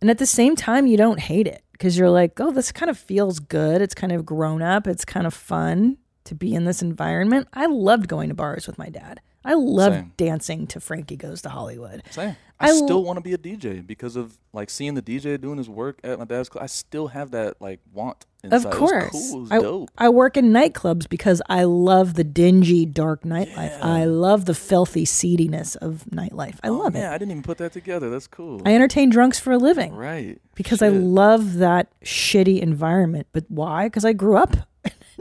and at the same time you don't hate it because you're like oh this kind of feels good it's kind of grown up it's kind of fun to be in this environment i loved going to bars with my dad i loved Same. dancing to frankie goes to hollywood Same. I I, l- still want to be a DJ because of like seeing the DJ doing his work at my dad's club. I still have that like want. Inside. of course cool. I, dope. I work in nightclubs because i love the dingy dark nightlife i love the filthy seediness of nightlife i oh, love it. Yeah, I didn't even put that together. That's cool. i entertain drunks for a living Right. because I love that shitty environment. But why? Because I grew up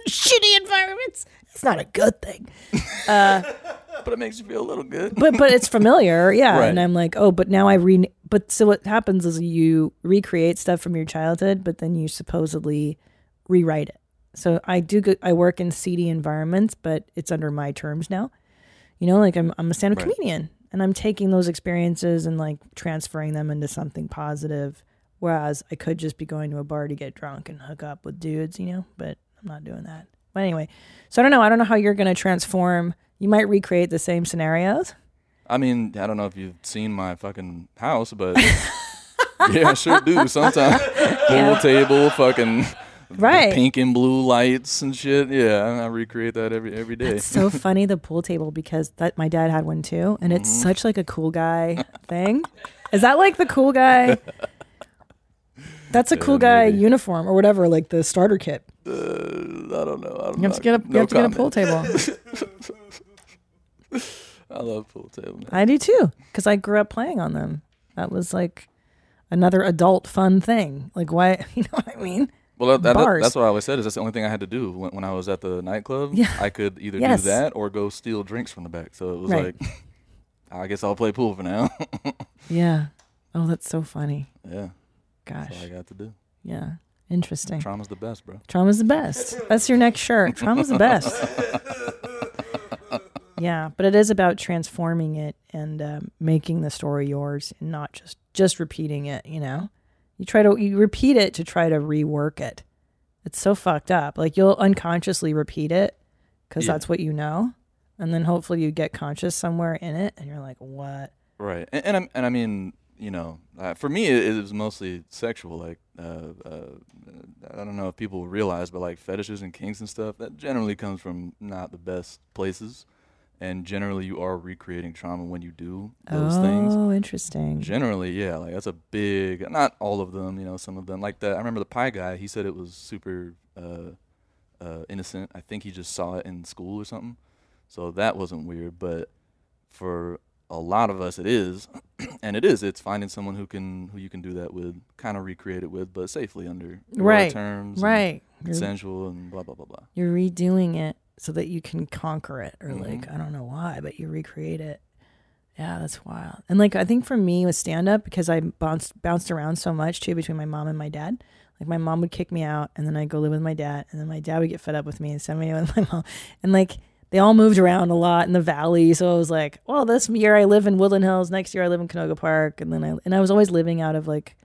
shitty environments. It's not a good thing. Uh, but it makes you feel a little good. but but it's familiar, yeah. Right. And I'm like, oh, but now I re. But so what happens is you recreate stuff from your childhood, but then you supposedly rewrite it. So I do. Go, I work in seedy environments, but it's under my terms now. You know, like I'm I'm a stand-up Right. comedian, and I'm taking those experiences and like transferring them into something positive. Whereas I could just be going to a bar to get drunk and hook up with dudes, you know. But I'm not doing that. But anyway, so I don't know. I don't know how you're going to transform. You might recreate the same scenarios. I mean, I don't know if you've seen my fucking house, but yeah, I sure do. Sometimes pool table, fucking Right. pink and blue lights and shit. Yeah, I, recreate that every every day. It's so funny the pool table because that my dad had one too, and it's Mhm. such like a cool guy thing. Is that like the cool guy? That's a Yeah, cool guy uniform or whatever, like the starter kit. Uh, I don't know. I'm You have to not- get a you no have to get a pool table. I love pool table. Man. I do too because I grew up playing on them. That was like another adult fun thing. Like why? You know what I mean? Well, that, that, that's what I always said. Is that's the only thing I had to do when, when I was at the nightclub. Yeah. I could either Yes. do that or go steal drinks from the back. So it was Right. like, I guess I'll play pool for now. Yeah. Oh, that's so funny. yeah. Gosh. That's all I got to do. Yeah. Interesting. Trauma's the best, bro. Trauma's the best. That's your next shirt. Trauma's the best. yeah, but it is about transforming it and um, making the story yours, and not just just repeating it. You know, you try to you repeat it to try to rework it. It's so fucked up. Like you'll unconsciously repeat it because Yeah. that's what you know. And then hopefully you get conscious somewhere in it and you're like, what? Right, and and, I'm, and I mean, you know, uh, for me, it, it was mostly sexual. Like, uh, uh, I don't know if people realize, but like fetishes and kinks and stuff, that generally comes from not the best places, and generally you are recreating trauma when you do those things. oh, interesting. Generally, yeah, like that's a big. Not all of them, you know. Some of them, like that. I remember the pie guy. He said it was super uh, uh, innocent. I think he just saw it in school or something, so that wasn't weird. But for a lot of us, it is, and it is. It's finding someone who can who you can do that with, kind of recreate it with, but safely under Right, terms, right. Consensual, and blah blah blah blah. You're redoing it so that you can conquer it, or Mm-hmm. like, I don't know why, but you recreate it. Yeah, that's wild. And like, I think for me with stand up, because I bounced bounced around so much too between my mom and my dad. Like my mom would kick me out, and then I'd go live with my dad, and then my dad would get fed up with me and send me with my mom. And like they all moved around a lot in the valley, so I was like, well, this year I live in Woodland Hills, next year I live in Canoga Park, and then I and I was always living out of like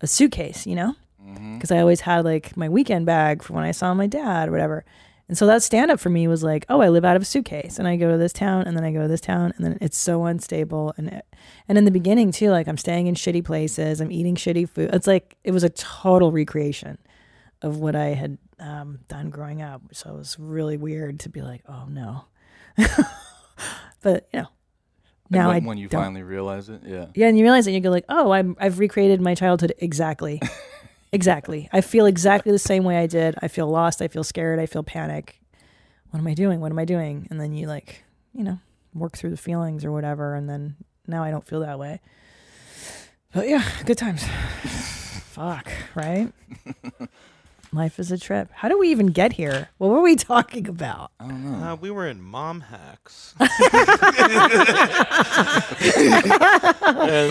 a suitcase, you know, mm-hmm. because I always had like my weekend bag for when I saw my dad or whatever. And so that stand up for me was like, oh, I live out of a suitcase. And I go to this town and then I go to this town and then it's so unstable. And it, and in the beginning too, like I'm staying in shitty places, I'm eating shitty food. It's like it was a total recreation of what I had um, done growing up. So it was really weird to be like, oh no. but you know, now when, I when you don't- finally realize it, yeah. yeah, and you realize that you go like, oh, I'm I've recreated my childhood exactly, exactly. I feel exactly the same way I did. I feel lost. I feel scared. I feel panic. What am I doing? What am I doing? And then you like, you know, work through the feelings or whatever. And then now I don't feel that way. But yeah, good times. Fuck, right? Life is a trip. How do we even get here? What were we talking about? I don't know. Uh, we were in mom hacks. and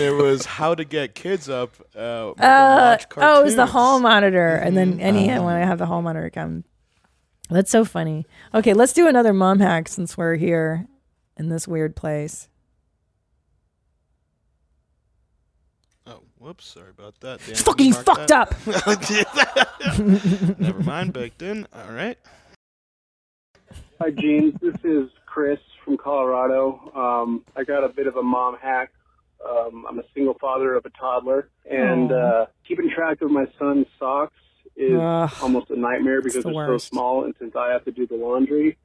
it was how to get kids up. Uh, Uh, watch oh, it was the hall monitor, and then Enny Uh-huh. when I have the hall monitor come. That's so funny. Okay, let's do another mom hack since we're here in this weird place. Oh, whoops! Sorry about that. Dan, It's fucking mark fucked that. up. Never mind. Baked in. All right. Hi, Gene. This is Chris from Colorado. Um, I got a bit of a mom hack. Um, I'm a single father of a toddler, and uh, keeping track of my son's socks is Ugh. almost a nightmare because the they're worst. so small, and since I have to do the laundry,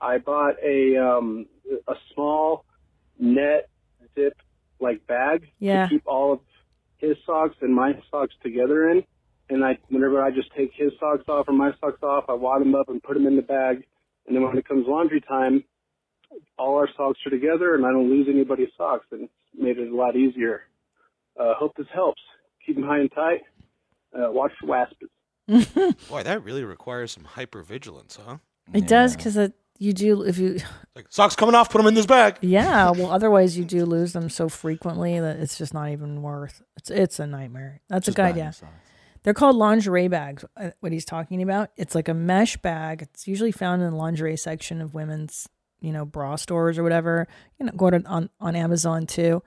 I bought a um, a small net zip like bag Yeah. to keep all of his socks and my socks together in. And I, whenever I just take his socks off or my socks off, I wad them up and put them in the bag. And then when it comes laundry time, all our socks are together, and I don't lose anybody's socks, and it's made it a lot easier. Uh, hope this helps. Keep them high and tight. Uh, watch for wasps. Boy, that really requires some hypervigilance, huh? It does because you do if you. Like socks coming off, put them in this bag. Yeah, well, otherwise you do lose them so frequently that it's just not even worth. It's it's a nightmare. That's Just a good idea. socks. They're called lingerie bags. uh, What he's talking about, it's like a mesh bag. It's usually found in the lingerie section of women's, you know, bra stores or whatever. You know, go to on on Amazon too.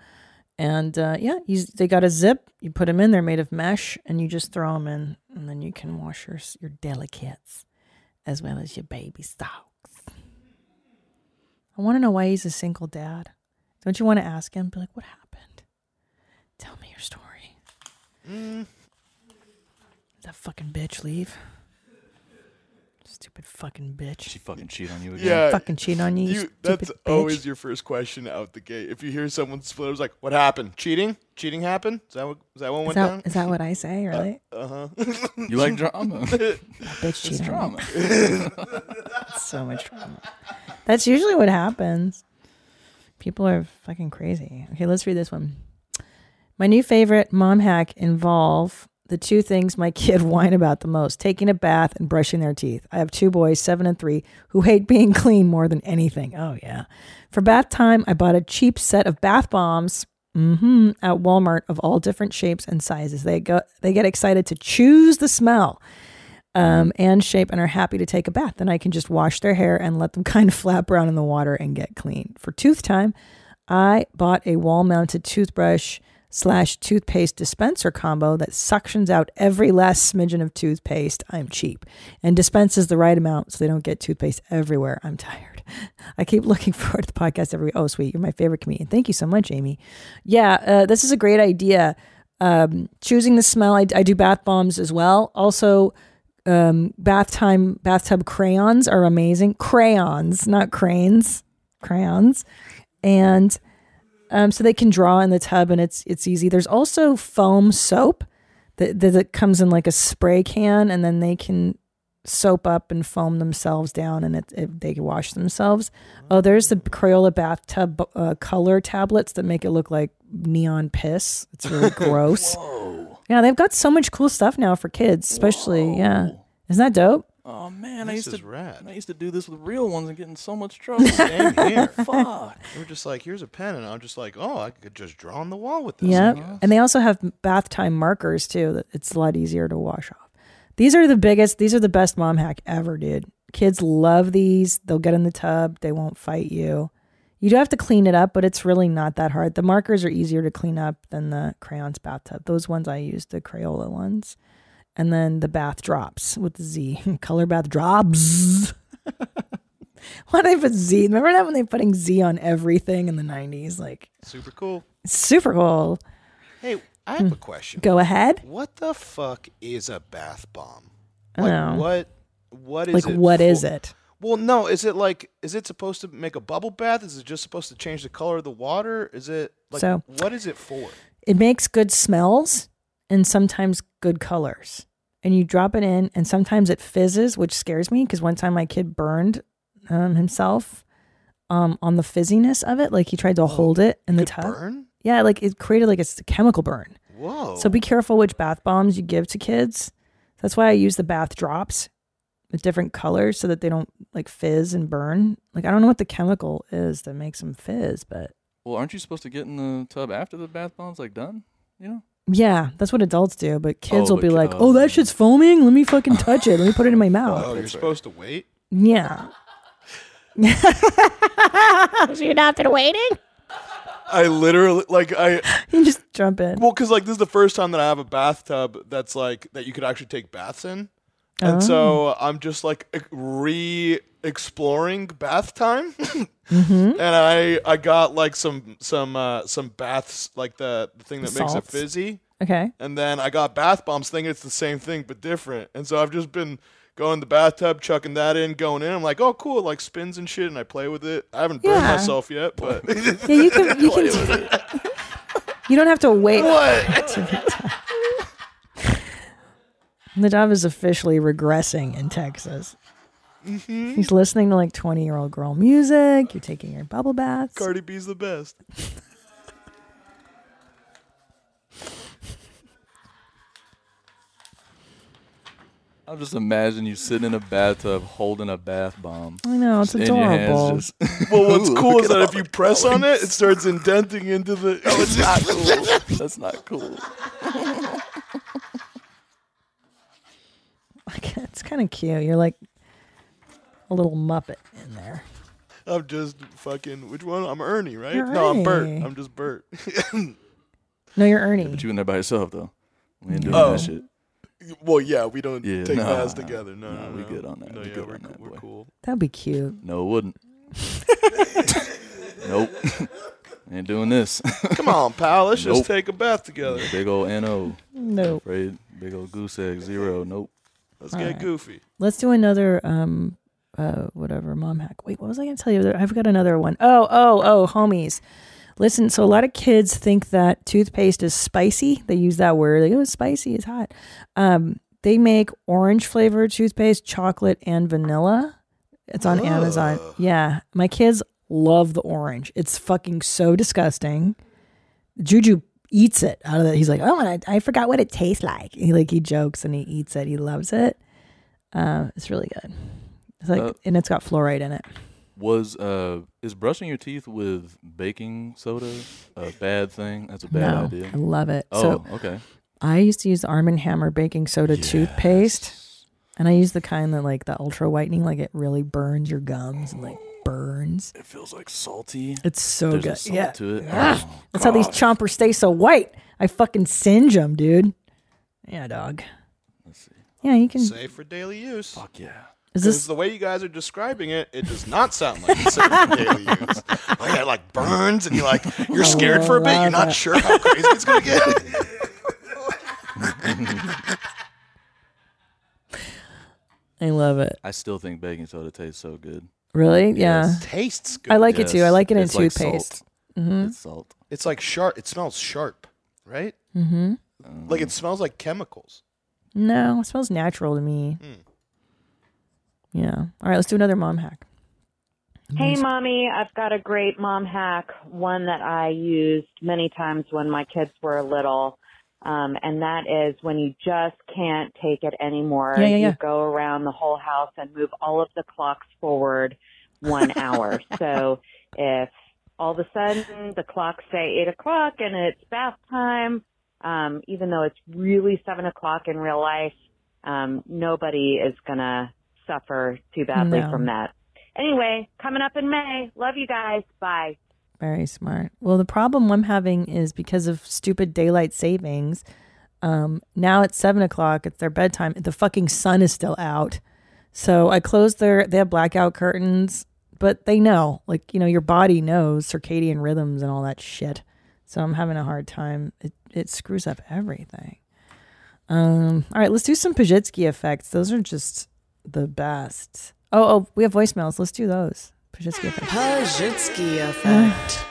And uh, yeah, you, they got a zip. You put them in. They're made of mesh, and you just throw them in, and then you can wash your your delicates as well as your baby socks. I want to know why he's a single dad. Don't you want to ask him? Be like, what happened? Tell me your story. Mm. That fucking bitch leave? Stupid fucking bitch. She fucking cheat on you again. Yeah, Fucking cheat on you, you that's bitch. always your first question out the gate. If you hear someone split, it's like, "What happened? Cheating? Cheating happened? Is that what? Is that what Is went that, down?" is that what I say, really? Uh huh. You like drama? That bitch It's cheated on drama. so much drama. That's usually what happens. People are fucking crazy. Okay, let's read this one. My new favorite mom hack involve the two things my kid whine about the most taking a bath and brushing their teeth. I have two boys, seven and three, who hate being clean more than anything. Oh, yeah. For bath time, I bought a cheap set of bath bombs hmm at Walmart of all different shapes and sizes. They, go, they get excited to choose the smell um, and shape and are happy to take a bath. Then I can just wash their hair and let them kind of flap around in the water and get clean. For tooth time, I bought a wall mounted toothbrush slash toothpaste dispenser combo that suctions out every last smidgen of toothpaste. I'm cheap and dispenses the right amount so they don't get toothpaste everywhere. I'm tired. I keep looking forward to the podcast every week. Oh, sweet. You're my favorite comedian. Thank you so much, Amy. Yeah, uh, this is a great idea. Um, choosing the smell. I, I do bath bombs as well. Also, um, bath time bathtub crayons are amazing. Crayons, not cranes. Crayons, and um, so they can draw in the tub, and it's it's easy. There's also foam soap that that, comes in like a spray can, and then they can soap up and foam themselves down, and it, it, they can wash themselves. Oh, there's the Crayola bathtub uh, color tablets that make it look like neon piss. It's really gross. Yeah, they've got so much cool stuff now for kids, especially. Yeah, isn't that dope? Oh man, I This used is to rad. I used to do this with real ones and get in so much trouble. Same here. Fuck. We are just like, here's a pen, and I'm just like, oh, I could just draw on the wall with this. Yeah, And they also have bath time markers too. That it's a lot easier to wash off. These are the biggest. These are the best mom hack ever, dude. Kids love these. They'll get in the tub. They won't fight you. You do have to clean it up, but it's really not that hard. The markers are easier to clean up than the crayons bathtub. Those ones I use, the Crayola ones. And then the bath drops with the Z. Color bath drops. Why did they put Z? Remember that when they putting Z on everything in the 90s? Like, Super cool. super cool. Hey, I have hmm. a question. Go ahead. What the fuck is a bath bomb? I Like what? What is Like, it? what is for? it? Well, no. Is it like? Is it supposed to make a bubble bath? Is it just supposed to change the color of the water? Is it like? So- what is it for? It makes good smells and sometimes good colors. And you drop it in, and sometimes it fizzes, which scares me because one time my kid burned um, himself um, on the fizziness of it. Like he tried to hold it in the tub. burn? Yeah, like it created like a chemical burn. Whoa. So be careful which bath bombs you give to kids. That's why I use the bath drops with different colors so that they don't like fizz and burn. Like I don't know what the chemical is that makes them fizz, but Well, aren't you supposed to get in the tub after the bath bomb's like done? You know? yeah, that's what adults do. But kids Oh, will be but ki- like, oh. "Oh, that shit's foaming. Let me fucking touch it. Let me put it in my mouth." Oh, you're supposed to wait. Yeah. so you're not there waiting? I literally like I. You just jump in. Well, because like this is the first time that I have a bathtub that's like that you could actually take baths in, and so I'm just like re-exploring bath time, Mm-hmm. and I I got like some some uh, some baths like the, the thing that makes it fizzy, Okay. and then I got bath bombs thinking it's the same thing but different, and so I've just been going in the bathtub, chucking that in, going in. I'm like, oh cool, like spins and shit, and I play with it. I haven't burned Yeah. myself yet, but Yeah, you can. You can. you don't have to wait. What? The dove is officially regressing in Texas. Mhm. He's listening to like 20 year old girl music. You're taking your bubble baths. Cardi B's the best. I'll just imagine you sitting in a bathtub holding a bath bomb. I know, it's Just in your hands, adorable. just- Well, what's Ooh, cool is that if you press on it, it starts indenting into the. Oh, it's not cool. That's not cool. it's kind of cute. You're like a little muppet in there. I'm just fucking. Which one? I'm Ernie, right? You're no, I'm Bert. I'm just Bert. No, you're Ernie. But you in there by yourself though. We ain't doing Oh. that shit. well, yeah, we don't Yeah, take nah, baths nah, together. No, nah, no, we good on that. No, We yeah, good we're, on that, we're boy. cool. That'd be cute. No, it wouldn't. nope. ain't doing this. Come on, pal. Let's Nope. just take a bath together. Big old no. Nope. Afraid. Big old goose egg zero. Nope. Let's All get right. goofy. Let's do another um uh whatever mom hack. Wait, what was I gonna tell you? I've got another one. Oh, oh, oh, homies. Listen, so a lot of kids think that toothpaste is spicy. They use that word. They go, it's spicy, it's hot. Um, they make orange flavored toothpaste, chocolate, and vanilla. It's on Amazon. Yeah. My kids love the orange. It's fucking so disgusting. Juju eats it out of it. He's like, oh, and I, I forgot what it tastes like. He like he jokes and he eats it. He loves it. Uh, it's really good. It's like, Uh, and it's got fluoride in it. Was uh is brushing your teeth with baking soda a bad thing? That's a bad no, idea. I love it. Oh, so okay. I used to use Arm and Hammer baking soda toothpaste, and I use the kind that like the ultra whitening, like it really burns your gums and like burns. It feels like salty. It's so There's a good. salt yeah. to it. Ugh. Oh, That's how these chompers stay so white. I fucking singe them, dude. Yeah, dog. Let's see. Yeah, you can. Safe for daily use. Fuck yeah. Is this- the way you guys are describing it, it does not sound like it's safe for daily use. Like it like burns, and you're like you're scared for a bit. You're not it. sure how crazy it's gonna get. I love it. I still think baking soda tastes so good. Really? Yeah. Yes. Tastes good. I like it too. I like it in It's like toothpaste. salt. hmm It's salt. It's like sharp. It smells sharp, right? Mm-hmm. Like it smells like chemicals. No, it smells natural to me. Yeah. All right, let's do another mom hack. Hey, mommy, I've got a great mom hack, one that I used many times when my kids were little. Um, and that is when you just can't take it anymore. Yeah, yeah, you go around the whole house and move all of the clocks forward one hour. So if all of a sudden the clocks say eight o'clock and it's bath time, um, even though it's really seven o'clock in real life, um, nobody is gonna suffer too badly No. from that. Anyway, coming up in May. Love you guys. Bye. Very smart. Well, the problem I'm having is because of stupid daylight savings. Um, now it's seven o'clock. It's their bedtime. The fucking sun is still out. So I closed their. They have blackout curtains, but they know, like you know, your body knows circadian rhythms and all that shit. So I'm having a hard time. It it screws up everything. Um. All right, let's do some Pazsitzky effects. Those are just the best. Oh, oh, we have voicemails. Let's do those. Pazsitzky effects. Pazsitzky effect.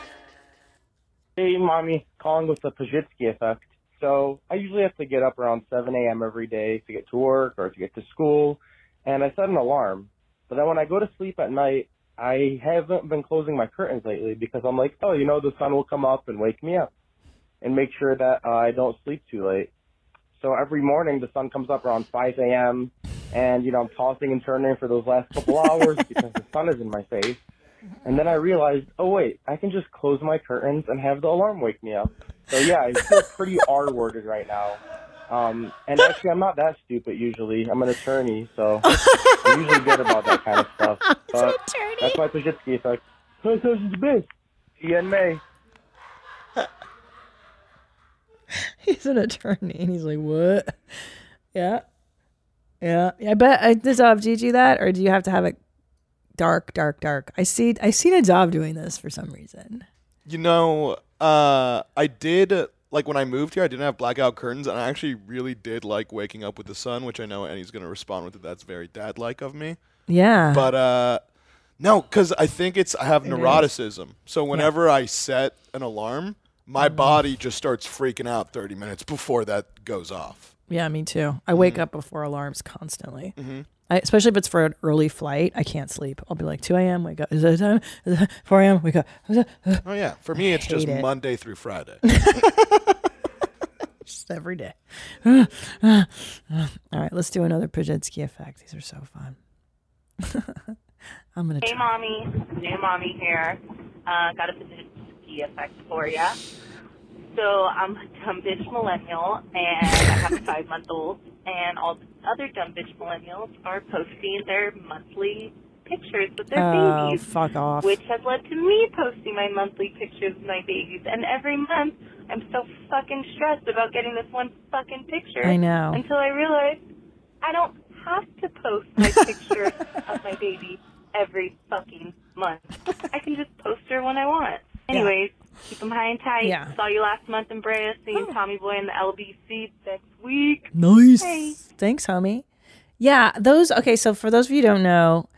Hey, mommy, calling with the Pazsitzky effect. So I usually have to get up around 7 a.m. every day to get to work or to get to school, and I set an alarm. But then when I go to sleep at night, I haven't been closing my curtains lately because I'm like, oh, you know, the sun will come up and wake me up and make sure that uh, I don't sleep too late. So every morning the sun comes up around 5 a.m. and, you know, I'm tossing and turning for those last couple hours because the sun is in my face. And then I realized, oh wait, I can just close my curtains and have the alarm wake me up. So yeah, I feel pretty R-worded right now. Um, and actually, I'm not that stupid usually. I'm an attorney, so I'm usually good about that kind of stuff. But that's my Pazsitzky effect. Is the best. See May. he's an attorney and he's like what yeah yeah i bet uh, Nadav, do you do that or do you have to have it dark dark dark i see i see Nadav doing this for some reason You know, uh, I did like when I moved here. I didn't have blackout curtains, and I actually really did like waking up with the sun, which I know Annie's gonna respond with that. That's very dad-like of me. Yeah. But uh, no, because I think it's I have It is. neuroticism. So whenever I set an alarm, my body just starts freaking out 30 minutes before that goes off. Yeah me too i wake up before alarms constantly Mhm. I, especially if it's for an early flight i can't sleep i'll be like 2 a.m wake up is it time Is it 4 a.m wake up Is it- Oh yeah, for me it's just Hate it. Monday through Friday. just every day all right let's do another Pazsitzky effect these are so fun i'm gonna Hey, try. mommy. New mommy here. Uh, got a Pazsitzky effect for ya. So I'm a dumb bitch millennial, and I have a five month old, and all the other dumb bitch millennials are posting their monthly pictures with their oh babies. fuck off Which has led to me posting my monthly pictures of my babies. And every month, I'm so fucking stressed about getting this one fucking picture. I know. Until I realize I don't have to post my picture of my baby every fucking month. I can just post her when I want. Anyways, keep them high and tight. Yeah. Saw you last month in Brea, seeing Tommy Boy in the LBC next week. Nice. Hey. Thanks, homie. Yeah, those. Okay, so for those of you who don't know,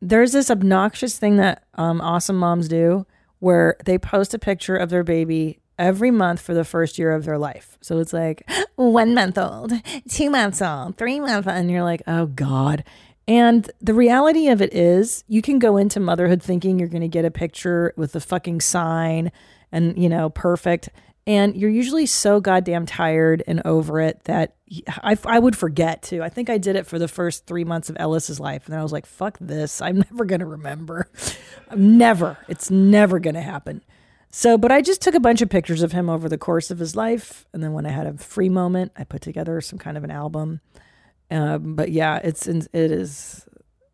there's this obnoxious thing that um, awesome moms do where they post a picture of their baby every month for the first year of their life. So it's like one month old, two months old, three months, old, and you're like, oh God. And the reality of it is, you can go into motherhood thinking you're going to get a picture with a fucking sign and, you know, perfect. And you're usually so goddamn tired and over it that I, I would forget too. I think I did it for the first three months of Ellis's life. And then I was like, fuck this. I'm never going to remember. never. It's never going to happen. So, but I just took a bunch of pictures of him over the course of his life. And then when I had a free moment, I put together some kind of an album. Um, but yeah, it's it is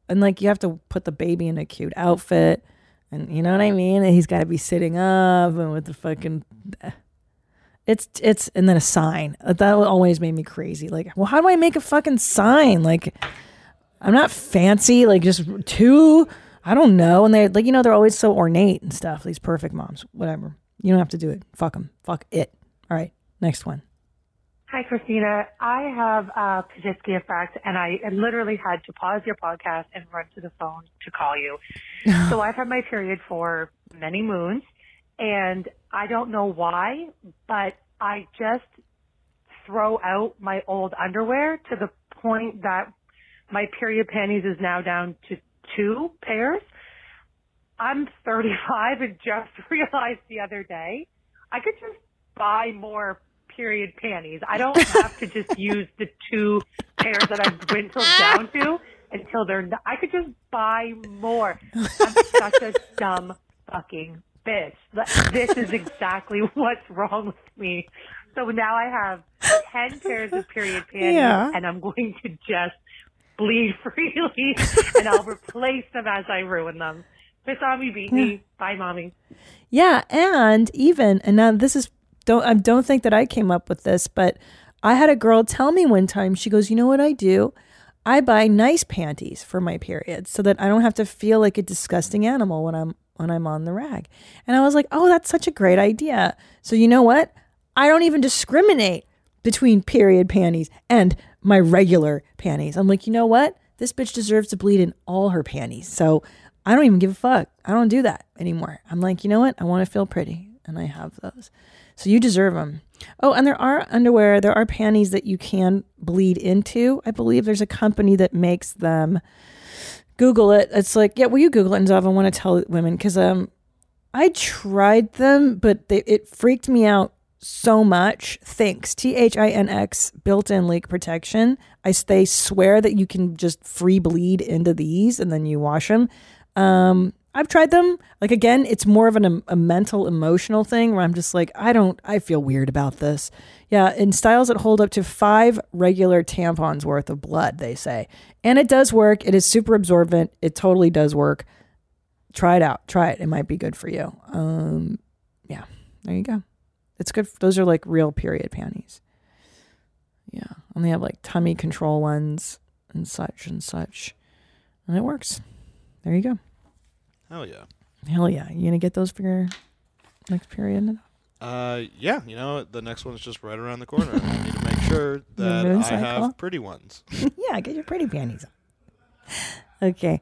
and like you have to put the baby in a cute outfit, and you know what I mean. And he's got to be sitting up and with the fucking. It's it's and then a sign Uh, that always made me crazy. Like, well, how do I make a fucking sign? Like, I'm not fancy. Like, just two. I don't know. And they're like, you know, they're always so ornate and stuff. These perfect moms, whatever. You don't have to do it. Fuck them. Fuck it. All right, next one. Hi, Christina. I have a Pazsitzky effect, and I literally had to pause your podcast and run to the phone to call you. so I've had my period for many moons, and I don't know why, but I just throw out my old underwear to the point that my period panties is now down to two pairs. I'm 35 and just realized the other day I could just buy more period panties. I don't have to just use the two pairs that I've dwindled down to until they're. Not, I could just buy more. I'm such a dumb fucking bitch. This is exactly what's wrong with me. So now I have ten pairs of period panties, Yeah. and I'm going to just bleed freely, and I'll replace them as I ruin them. Miss me, beat me. Bye, mommy. Yeah, and even and now this is don't I don't think that I came up with this, but I had a girl tell me one time. She goes, "You know what I do? I buy nice panties for my periods so that I don't have to feel like a disgusting animal when I'm when I'm on the rag." And I was like, "Oh, that's such a great idea." So you know what? I don't even discriminate between period panties and my regular panties. I'm like, "You know what? This bitch deserves to bleed in all her panties." So I don't even give a fuck. I don't do that anymore. I'm like, you know what? I want to feel pretty, and I have those. So you deserve them. Oh, and there are underwear, there are panties that you can bleed into. I believe there's a company that makes them. Google it. It's like, yeah, will you Google it? And Zav, I want to tell women because um, I tried them, but they, it freaked me out so much. Thinx T H I N X built-in leak protection. I they swear that you can just free bleed into these and then you wash them. Um, I've tried them. Like again, it's more of an, a mental, emotional thing where I'm just like, I don't, I feel weird about this. Yeah, in styles that hold up to five regular tampons worth of blood, they say, and it does work. It is super absorbent. It totally does work. Try it out. Try it. It might be good for you. Um, yeah, there you go. It's good. Those are like real period panties. Yeah, and they have like tummy control ones and such and such, and it works. There you go. Hell yeah. Hell yeah. You gonna get those for your next period? Uh, yeah, you know, the next one's just right around the corner. I need to make sure that I cycle? have pretty ones. yeah, get your pretty panties on. Okay.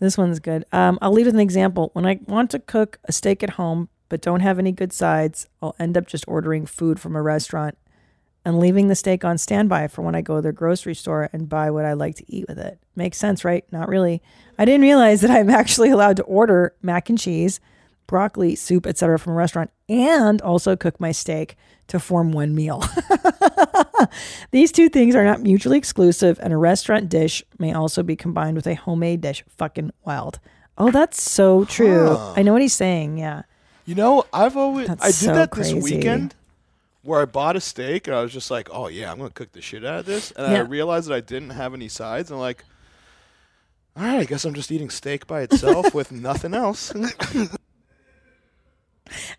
This one's good. Um, I'll leave with an example. When I want to cook a steak at home but don't have any good sides, I'll end up just ordering food from a restaurant and leaving the steak on standby for when I go to the grocery store and buy what I like to eat with it. Makes sense, right? Not really. I didn't realize that I'm actually allowed to order mac and cheese, broccoli, soup, etc. from a restaurant and also cook my steak to form one meal. These two things are not mutually exclusive, and a restaurant dish may also be combined with a homemade dish. Fucking wild. Oh, that's so true. Huh. I know what he's saying. Yeah. You know, I've always That's I did so that crazy. this weekend where I bought a steak and I was just like, "Oh yeah, I'm gonna cook the shit out of this," and I realized that I didn't have any sides. And I'm like, "All right, I guess I'm just eating steak by itself with nothing else."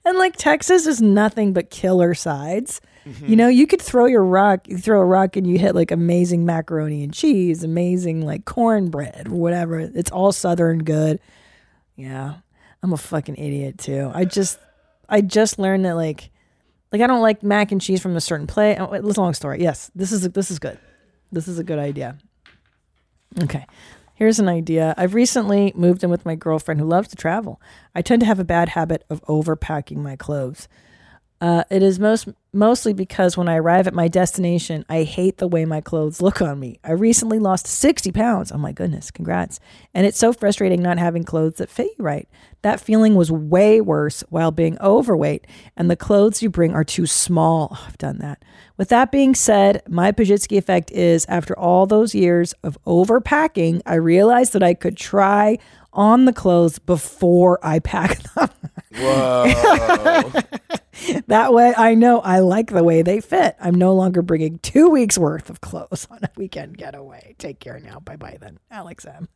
And like Texas is nothing but killer sides. Mhm. You know, you could throw your rock, you throw a rock and you hit like amazing macaroni and cheese, amazing like cornbread or whatever. It's all southern good. Yeah. I'm a fucking idiot too. I just I just learned that like like I don't like mac and cheese from a certain place. Oh, it's a long story. Yes, this is this is good. This is a good idea. Okay. Here's an idea. I've recently moved in with my girlfriend who loves to travel. I tend to have a bad habit of overpacking my clothes. Uh, it is most mostly because when I arrive at my destination, I hate the way my clothes look on me. I recently lost 60 pounds. Oh my goodness, congrats. And it's so frustrating not having clothes that fit you right. That feeling was way worse while being overweight, and the clothes you bring are too small. Oh, I've done that. With that being said, my Pazsitzky effect is after all those years of overpacking, I realized that I could try on the clothes before I pack them. Whoa. that way I know I like the way they fit. I'm no longer bringing two weeks worth of clothes on a weekend getaway. Take care now. Bye bye then. Alex M.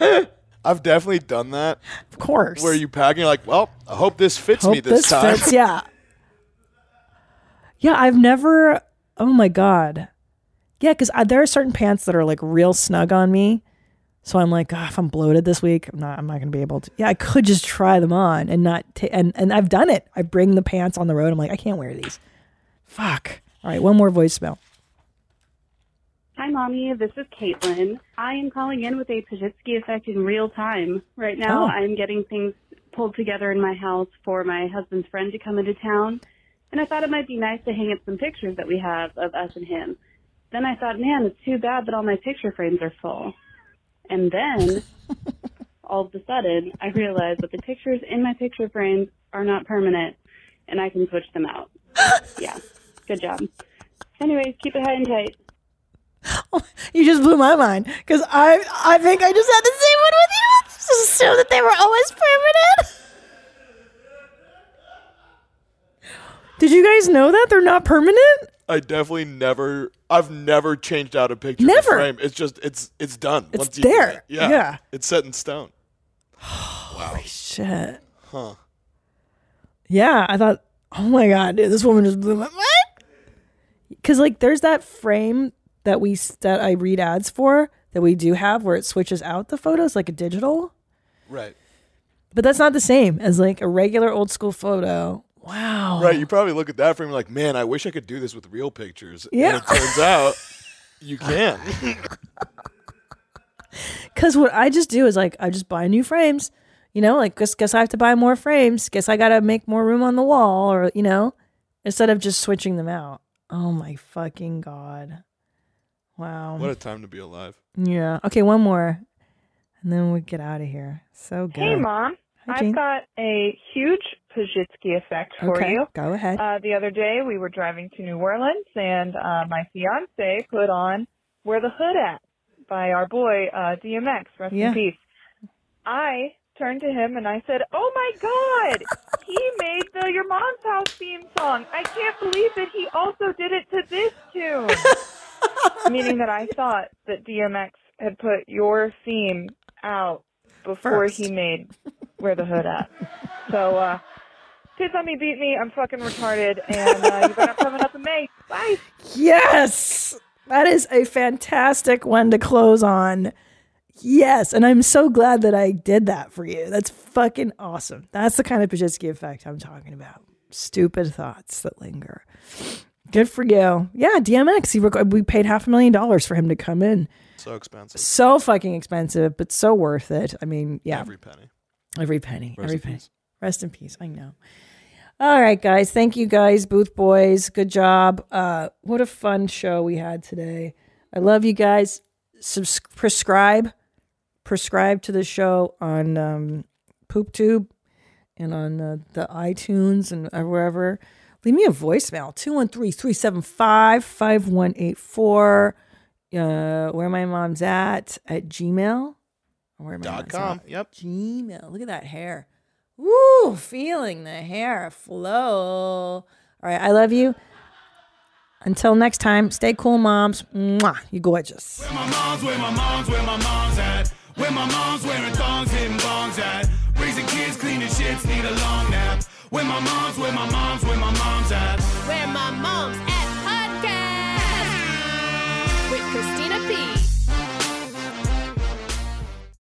I've definitely done that. Of course. Where you pack and you're like, well, I hope this fits me Hope this, time. fits, yeah. Yeah, I've never. Oh my god. Yeah, because uh, there are certain pants that are like real snug on me. So I'm like, "Ah, if I'm bloated this week, I'm not. I'm not gonna be able to. Yeah, I could just try them on and not. ta- and and I've done it. I bring the pants on the road. I'm like, I can't wear these. Fuck. All right, one more voicemail. Hi, Mommy. This is Caitlin. I am calling in with a Pazsitzky effect in real time. Right now, Oh. I'm getting things pulled together in my house for my husband's friend to come into town. And I thought it might be nice to hang up some pictures that we have of us and him. Then I thought, man, it's too bad that all my picture frames are full. And then, all of a sudden, I realized that the pictures in my picture frames are not permanent, and I can switch them out. yeah, good job. Anyways, keep it high and tight. Oh, you just blew my mind because I I think I just had the same one with you. Just assume that they were always permanent. Did you guys know that they're not permanent? I definitely never. I've never changed out a picture. Never. Frame. It's just it's it's done. It's Once there. it. Yeah. Yeah. It's set in stone. Holy shit. Huh. Yeah, I thought, oh my god, dude, this woman just blew my mind. Because like, there's that frame that we that I read ads for that we do have where it switches out the photos like a digital, Right. but that's not the same as like a regular old school photo. Wow. Right. You probably look at that frame like, man, I wish I could do this with real pictures. Yeah. And it turns out you can. Because what I just do is like I just buy new frames. You know, like guess guess I have to buy more frames. Guess I gotta make more room on the wall, or you know, instead of just switching them out. Oh my fucking god! Wow. what a time to be alive. yeah. Okay, one more, and then we get out of here. So good. Hey, Mom. Hi, I've got a huge Pazsitzky effect for Okay, you. go ahead. Uh, the other day, we were driving to New Orleans, and uh, my fiance put on "Where the Hood At" by our boy uh, DMX. Rest Yeah. in peace. I turned to him and I said, "Oh my God, he made the Your Mom's House theme song. I can't believe that he also did it to this tune." Meaning that I thought that DMX had put your theme out before First. he made "Where the Hood At." So, uh, kids on me beat me. I'm fucking retarded, and uh, you better not coming up in May. Bye. Yes, that is a fantastic one to close on. Yes, and I'm so glad that I did that for you. That's fucking awesome. That's the kind of Pazsitzky effect I'm talking about. Stupid thoughts that linger. Good for you. Yeah, DMX. He rec- we paid half a million dollars for him to come in. So expensive. So fucking expensive, but so worth it. I mean, yeah, Every penny. Every penny, Rest every penny. peace. Rest in peace. I know. All right, guys. Thank you, guys. Booth boys. Good job. Uh, what a fun show we had today. I love you guys. Subs- prescribe, prescribe to the show on um, PoopTube and on uh, the iTunes and uh, wherever. Leave me a voicemail 213 375 5184. Uh, Where my mom's at at Gmail. Where my Dot mom's com. at. Yep. Gmail. Look at that hair. Woo, feeling the hair flow. All right, I love you. Until next time, stay cool, moms. Mwah, you gorgeous. Where my mom's, where my mom's, where my mom's at. Where my mom's wearing thongs, hitting bongs at. Raising kids, cleaning shits, need a long nap. Where my mom's, where my mom's, where my mom's at. Where my mom's